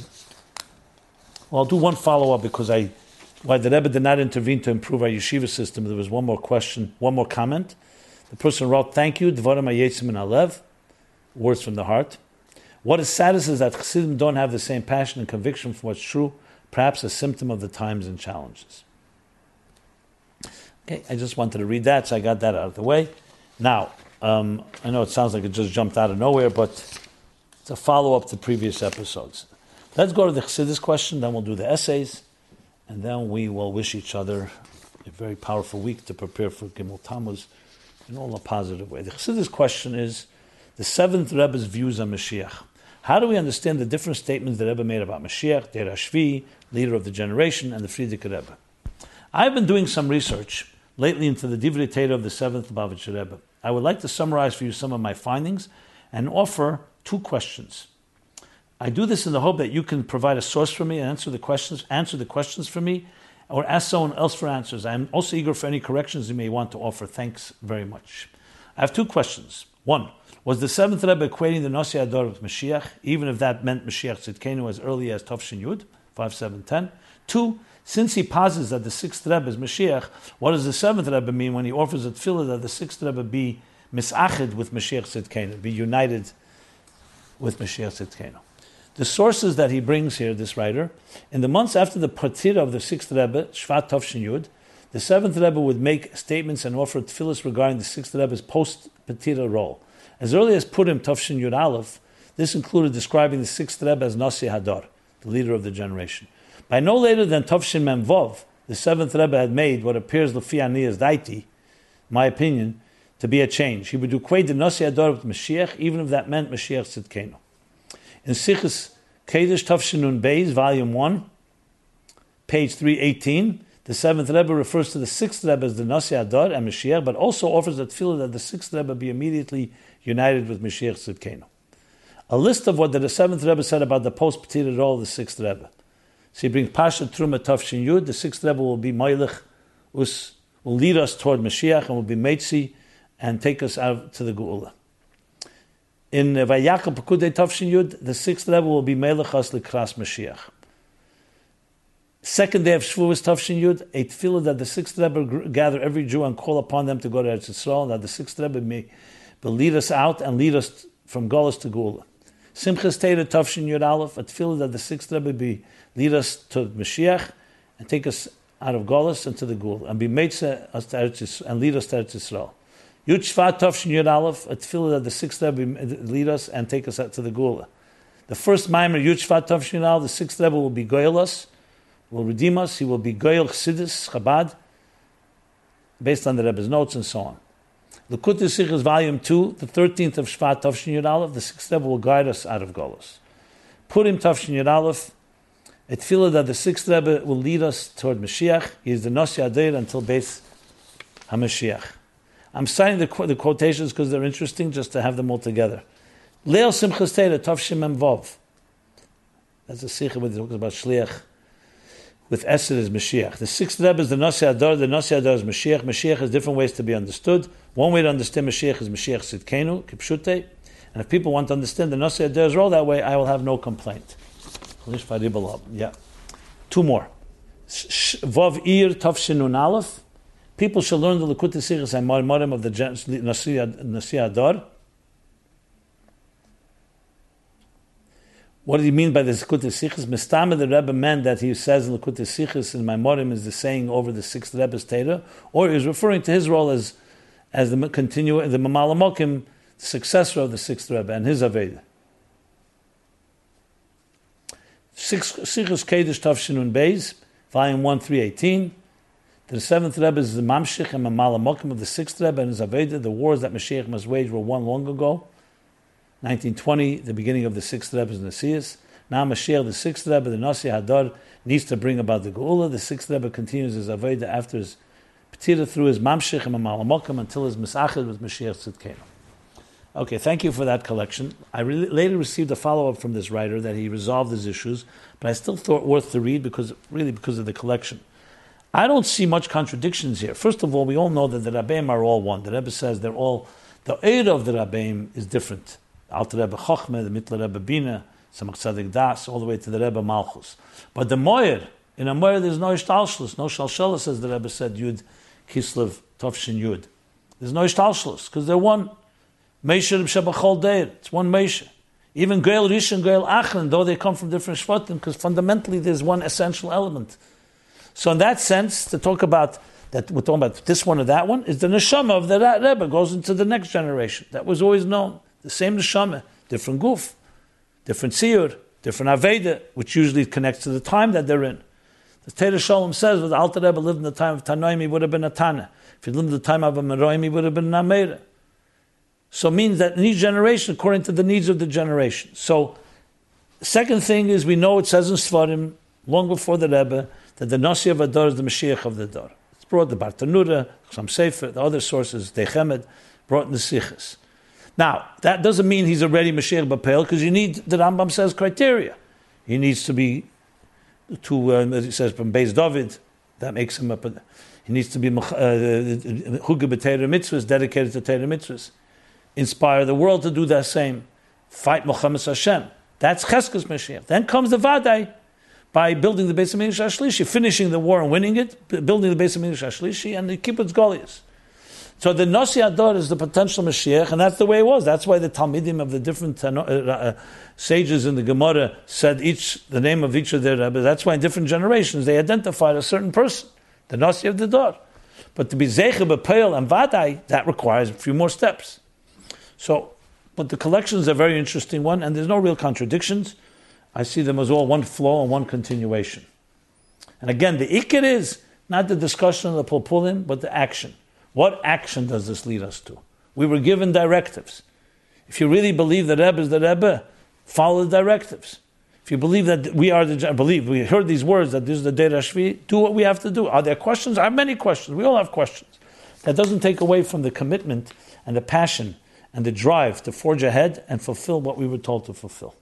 Well, I'll do one follow-up because I, why the Rebbe did not intervene to improve our yeshiva system. There was one more question, one more comment. The person wrote, "Thank you, Dvarim Ayetzim and Alev, words from the heart." What is saddest is that Chassidim don't have the same passion and conviction for what's true, perhaps a symptom of the times and challenges. Okay, I just wanted to read that, so I got that out of the way. Now, um, I know it sounds like it just jumped out of nowhere, but it's a follow up to previous episodes. Let's go to the Chassidus question, then we'll do the essays, and then we will wish each other a very powerful week to prepare for Gimel Tammuz in all a positive way. The Chassidus question is the seventh Rebbe's views on Mashiach. How do we understand the different statements that Rebbe made about Mashiach, Der Ashvi, leader of the generation, and the Frierdiker Rebbe? I've been doing some research lately into the Divrei Torah of the seventh Lubavitcher Rebbe. I would like to summarize for you some of my findings and offer two questions. I do this in the hope that you can provide a source for me and answer the questions, answer the questions for me, or ask someone else for answers. I'm also eager for any corrections you may want to offer. Thanks very much. I have two questions. One, was the seventh Rebbe equating the Nasi Ador with Mashiach, even if that meant Mashiach Tzidkenu as early as Tovshin Yud, 5, 7, 10? Two, since he posits that the sixth Rebbe is Mashiach, what does the seventh Rebbe mean when he offers a tefillah that the sixth Rebbe be misachid with Mashiach Tzidkenu, be united with Mashiach Tzidkenu? The sources that he brings here, this writer, in the months after the Patira of the sixth Rebbe, Shvat Tovshin Yud, the seventh Rebbe would make statements and offer tefillahs regarding the sixth Rebbe's post-Patira role. As early as Purim Tovshin Yud Aleph, this included describing the sixth Rebbe as Nasi Hadar, the leader of the generation. By no later than Tovshin Mem Vov, the seventh Rebbe had made what appears Lefi as Daiti, my opinion, to be a change. He would equate the Nasi Hadar with Mashiach, even if that meant Mashiach Tzidkenu. In Sichos Kodesh Tovshin Nun Beis, Volume 1, page 318, the seventh Rebbe refers to the sixth Rebbe as the Nasi Hadar and Mashiach, but also offers a tefillah that the sixth Rebbe be immediately united with Mashiach Tzidkenu. A list of what the seventh Rebbe said about the post Petira role of the sixth Rebbe. So he brings Parsha Terumah Tavshin Yud. The sixth Rebbe will be Moilich, us will lead us toward Mashiach and will be Meitzi and take us out to the Geulah. In Vayakhel Pekudei Tavshin Yud, the sixth Rebbe will be Melech As Likras Mashiach. Second day of Shavuos Tavshin Yud, a tefillah that the sixth Rebbe gather every Jew and call upon them to go to Eretz Yisrael, that the sixth Rebbe may but lead us out and lead us from Golas to Geulah. Simchas Torah Tavshin Yud Aleph, a tefillah that the sixth Rebbe be lead us to Mashiach and take us out of Golas and to the Geulah, and be Meitzah us to Eretz and lead us to Eretz Yisrael. Yud Shvat Tavshin Yud Aleph, a tefillah that the sixth Rebbe lead us and take us out to the Geulah. The first Maimer Yud Shvat Tavshin Aleph, the sixth Rebbe will be Goyel us, will redeem us. He will be Goyel Chassidus Chabad, based on the Rebbe's notes and so on. Likkutei Sichos, Volume 2, the 13th of Shvat Tavshin Yud Aleph, the sixth Rebbe will guide us out of Golos. Purim Tavshin Yud Aleph, a tefillah that the sixth Rebbe will lead us toward Mashiach. He is the Nasi Adeir until Beis HaMashiach. I'm citing the, the quotations because they're interesting just to have them all together. Leil Simchas Torah Tavshim Mem Vov. That's a sikh when he talks about Shliach with Esther as Mashiach. The sixth Rebbe is the Nasi Adar, the Nasi Adar is Mashiach. Mashiach has different ways to be understood. One way to understand Mashiach is Mashiach Tzidkenu, Kipshute, And if people want to understand the Nasi Ader's role that way, I will have no complaint. Yeah. Two more. Vav Ir Tavshinun Aleph. People should learn the Likkutei Sichos and Maamarim of the Nasi Adar. What did he mean by the Likkutei Sichos? Mistama the Rebbe meant that he says in Likkutei Sichos in Maimorim is the saying over the sixth Rebbe's Torah, or was referring to his role as as the continue the Mamalamokim, the successor of the sixth Rebbe and his Aveda. Sichos Kodesh Tavshinun Beis, volume 1, 318. The seventh Rebbe is the Mamshich and Mamalamokim of the sixth Rebbe and his Aveda. The wars that Mashiach must wage were won long ago. 1920, the beginning of the sixth Rebbe's Nasias. Now Mashiach, the sixth Rebbe, the Nasi Hadar, needs to bring about the Geulah. The sixth Rebbe continues his Aveda after his Petira through his Mamshich and Mamalamokim until his Misachid with Mashiach Tzidkenu. Okay, thank you for that collection. I re- later received a follow up from this writer that he resolved his issues, but I still thought worth to read because really because of the collection. I don't see much contradictions here. First of all, we all know that the Rabbeim are all one. The Rebbe says they're all the Eid of the Rabbeim is different. Alter Rebbe Chochme, the Mittler Rebbe Bina, Tzemach Tzedek Das, all the way to the Rebbe Malchus. But the Moyer, in a Moyer there's no Ishtalshlus, no Shalshelis, as the Rebbe said, Yud Kislev Tovshin Yud. There's no Ishtalshlus, because they're one. Meisher Shebachol Deir. It's one Meisher. Even Gael Rish and Gael Achlan, though they come from different Shvatim, because fundamentally there's one essential element. So in that sense, to talk about that we're talking about this one or that one, is the neshama of the Rebbe, goes into the next generation. That was always known. The same neshama, different goof, different siyur, different aveda, which usually connects to the time that they're in. The Torah Shalom says that Alter Rebbe lived in the time of Tanoim, he would have been a Tana. If he lived in the time of a Meroim, he would have been an Amera. So it means that in each generation, according to the needs of the generation. So, second thing is we know it says in Svarim, long before the Rebbe, that the Nasi of Adar is the Mashiach of the Dar. It's brought the Bartenura, some Sefer, the other sources, Sdei Chemed, brought in the Sichas. Now, that doesn't mean he's already Mashiach Bapel, because you need, the Rambam says, criteria. He needs to be, to, uh, he says, from Beis David, that makes him up. He needs to be uh, B'Teira Mitzvahs, dedicated to Teira Mitzvahs inspire the world to do the same. Fight Milchamos Hashem. That's Chezkas Mashiach. Then comes the Vadai by building the base of Minish Ashlishi, finishing the war and winning it, building the base of Minish and the Kibbutz Galuyos. So the Nasi Ador is the potential Mashiach, and that's the way it was. That's why the Talmidim of the different uh, uh, sages in the Gemara said each the name of each of their Rebbe. That's why in different generations they identified a certain person, the Nasi of the Dor. But to be Zecher, Bepeil, and Vadai, that requires a few more steps. So, but the collection is a very interesting one, and there's no real contradictions. I see them as all one flow and one continuation. And again, the ikir is not the discussion of the pulpulim, but the action. What action does this lead us to? We were given directives. If you really believe that Rebbe is the Rebbe, follow the directives. If you believe that we are the I believe we heard these words that this is the Deir Shvi, do what we have to do. Are there questions? I have many questions. We all have questions. That doesn't take away from the commitment and the passion and the drive to forge ahead and fulfill what we were told to fulfill.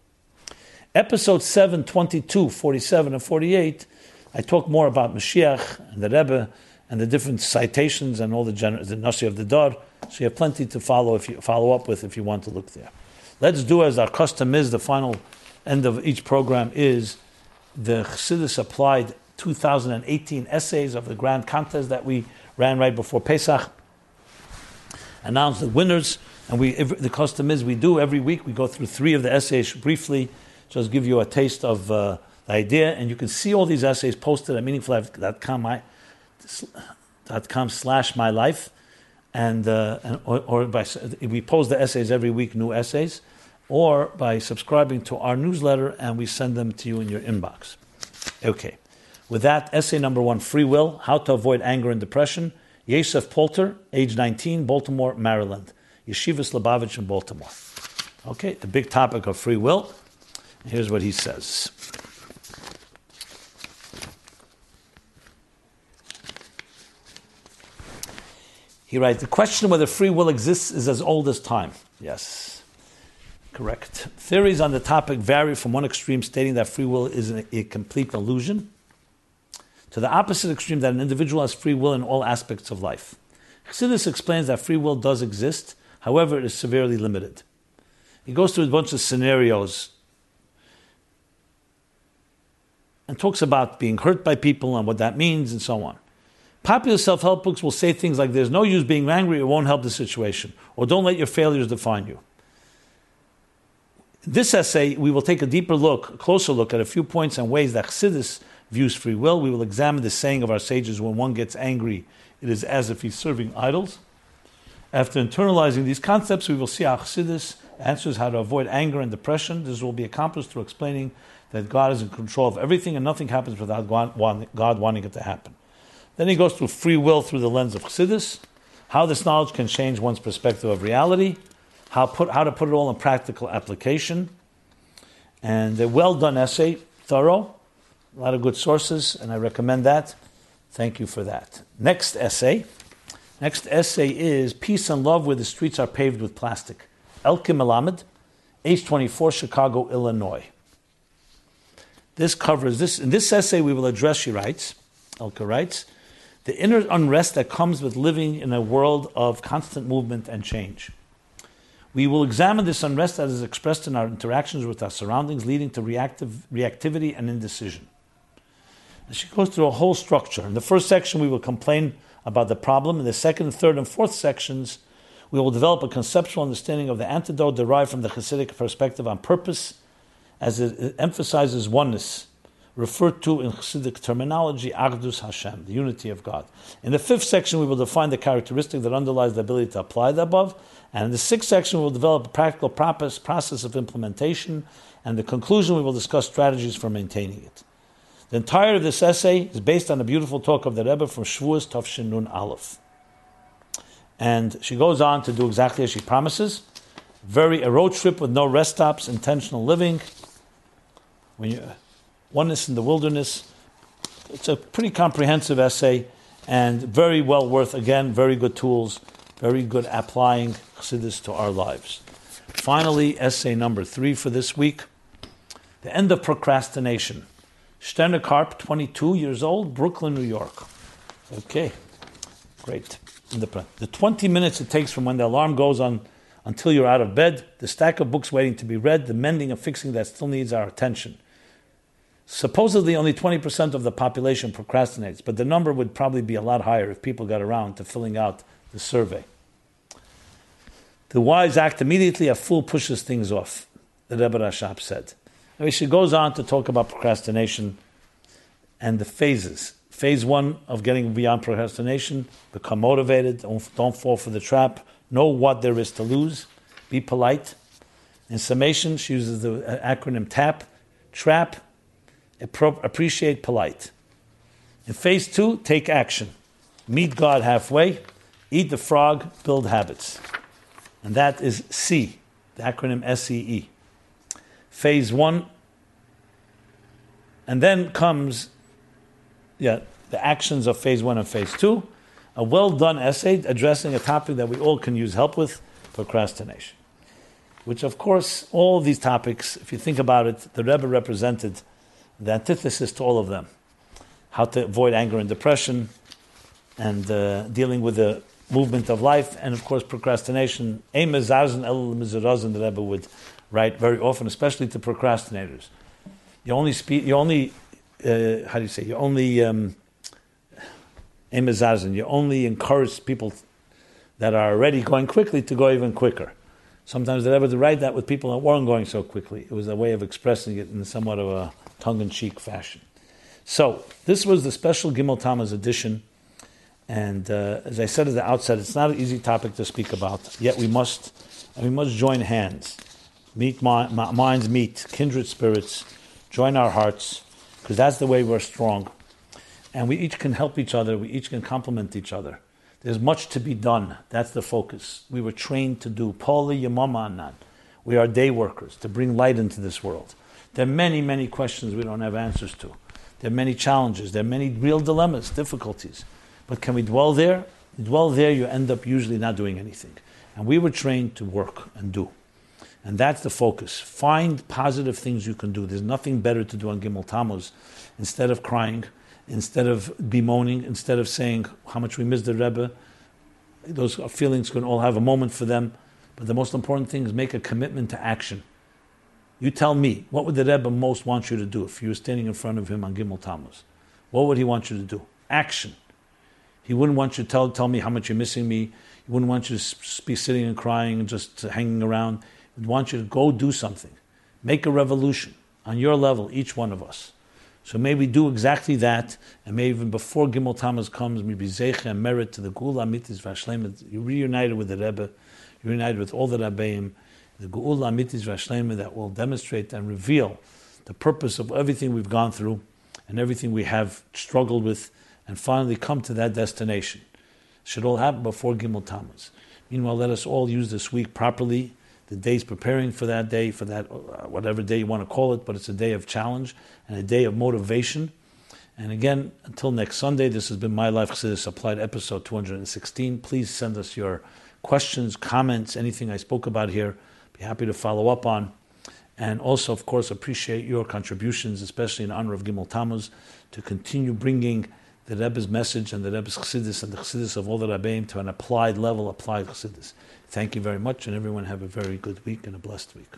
Episode 7, 22, 47, and 48, I talk more about Mashiach and the Rebbe and the different citations and all the, gener- the Nasi of the Dar. So you have plenty to follow if you follow up with if you want to look there. Let's do as our custom is. The final end of each program is the Chassidus applied 2018 essays of the grand contest that we ran right before Pesach. Announced the winners. And we, the custom is we do every week, we go through three of the essays briefly, just give you a taste of uh, the idea. And you can see all these essays posted at meaningfullife.com com slash my life. And, uh, and or, or, by, we post the essays every week, new essays, or by subscribing to our newsletter and we send them to you in your inbox. Okay. With that, essay number one free will, how to avoid anger and depression. Yosef Polter, age 19, Baltimore, Maryland. Yeshivas Lubavitch in Baltimore. Okay, the big topic of free will. Here's what he says. He writes, the question whether free will exists is as old as time. Yes, correct. Theories on the topic vary from one extreme stating that free will is a complete illusion to the opposite extreme that an individual has free will in all aspects of life. Chassidus explains that free will does exist, However, it is severely limited. He goes through a bunch of scenarios and talks about being hurt by people and what that means and so on. Popular self help books will say things like, There's no use being angry, it won't help the situation, or don't let your failures define you. This essay, we will take a deeper look, a closer look at a few points and ways that Chassidus views free will. We will examine the saying of our sages when one gets angry, it is as if he's serving idols. After internalizing these concepts, we will see how Chassidus answers how to avoid anger and depression. This will be accomplished through explaining that God is in control of everything and nothing happens without God wanting it to happen. Then he goes through free will through the lens of Chassidus, how this knowledge can change one's perspective of reality, how, put, how to put it all in practical application. And a well done essay, thorough, a lot of good sources, and I recommend that. Thank you for that. Next essay. Next essay is Peace and Love Where the Streets Are Paved with Plastic. Elke Melamed, age 24, Chicago, Illinois. This covers this. In this essay, we will address, she writes, Elke writes, the inner unrest that comes with living in a world of constant movement and change. We will examine this unrest that is expressed in our interactions with our surroundings, leading to reactive, reactivity and indecision. And she goes through a whole structure. In the first section, we will complain about the problem. In the second, third, and fourth sections, we will develop a conceptual understanding of the antidote derived from the Hasidic perspective on purpose, as it emphasizes oneness referred to in Chassidic terminology, Achdus Hashem, the unity of God. In the fifth section, we will define the characteristic that underlies the ability to apply the above. And in the sixth section, we will develop a practical process of implementation. And the conclusion, we will discuss strategies for maintaining it. The entire of this essay is based on a beautiful talk of the Rebbe from Shavuos Tafshin Nun Aleph. And she goes on to do exactly as she promises. Very a road trip with no rest stops, intentional living. When you Oneness in the Wilderness. It's a pretty comprehensive essay and very well worth, again, very good tools, very good applying Chassidus to our lives. Finally, essay number three for this week The End of Procrastination. Sterna Karp, 22 years old, Brooklyn, New York. Okay, great. The, the 20 minutes it takes from when the alarm goes on until you're out of bed, the stack of books waiting to be read, the mending and fixing that still needs our attention. Supposedly, only 20% of the population procrastinates, but the number would probably be a lot higher if people got around to filling out the survey. The wise act immediately, a fool pushes things off, the Rebbe Rashab said. Anyway, she goes on to talk about procrastination and the phases. Phase one of getting beyond procrastination, become motivated, don't, don't fall for the trap, know what there is to lose, be polite. In summation, she uses the uh, acronym TAP, trap, appreciate polite. In phase two, take action. Meet God halfway, eat the frog, build habits. And that is C, the acronym SEE. Phase one, and then comes yeah, the actions of phase one and phase two. A well done essay addressing a topic that we all can use help with procrastination. Which, of course, all these topics, if you think about it, the Rebbe represented the antithesis to all of them. How to avoid anger and depression, and uh, dealing with the movement of life, and of course procrastination. the Rebbe would write very often, especially to procrastinators. You only speak. You only uh, how do you say? You only um, you only encourage people that are already going quickly to go even quicker. Sometimes the Rebbe would write that with people that weren't going so quickly. It was a way of expressing it in somewhat of a tongue-in-cheek fashion. So this was the special Gimel Tammuz edition, and uh, as I said at the outset, it's not an easy topic to speak about. Yet we must, we must join hands, meet minds, meet kindred spirits, join our hearts, because that's the way we're strong, and we each can help each other. We each can complement each other. There's much to be done. That's the focus. We were trained to do. Poli yamama We are day workers to bring light into this world. There are many, many questions we don't have answers to. There are many challenges. There are many real dilemmas, difficulties. But can we dwell there? dwell there, you end up usually not doing anything. And we were trained to work and do. And that's the focus. Find positive things you can do. There's nothing better to do on Gimel Tammuz. Instead of crying, instead of bemoaning, instead of saying how much we miss the Rebbe, those feelings can all have a moment for them. But the most important thing is make a commitment to action. You tell me, what would the Rebbe most want you to do if you were standing in front of him on Gimel Tammuz? What would he want you to do? Action. He wouldn't want you to tell, tell me how much you're missing me. He wouldn't want you to be sitting and crying and just hanging around. He would want you to go do something. Make a revolution on your level, each one of us. So maybe do exactly that, and maybe even before Gimel Tammuz comes, maybe Zeicha and merit to the Geulah Mitzvah Vashleim. You're reunited with the Rebbe, you're with all the Rabbeim, the Geulah Mitzvah Vashleim that will demonstrate and reveal the purpose of everything we've gone through and everything we have struggled with, and finally come to that destination. Should all happen before Gimel Tammuz. Meanwhile, let us all use this week properly the days preparing for that day, for that, uh, whatever day you want to call it, but it's a day of challenge and a day of motivation. And again, until next Sunday, this has been My Life Chassidus Applied, episode 216. Please send us your questions, comments, anything I spoke about here. Happy to follow up on. And also, of course, appreciate your contributions, especially in honor of Gimel Tammuz, to continue bringing the Rebbe's message and the Rebbe's Chassidus and the Chassidus of all the Rebbeim to an applied level, applied Chassidus. Thank you very much, and everyone have a very good week and a blessed week.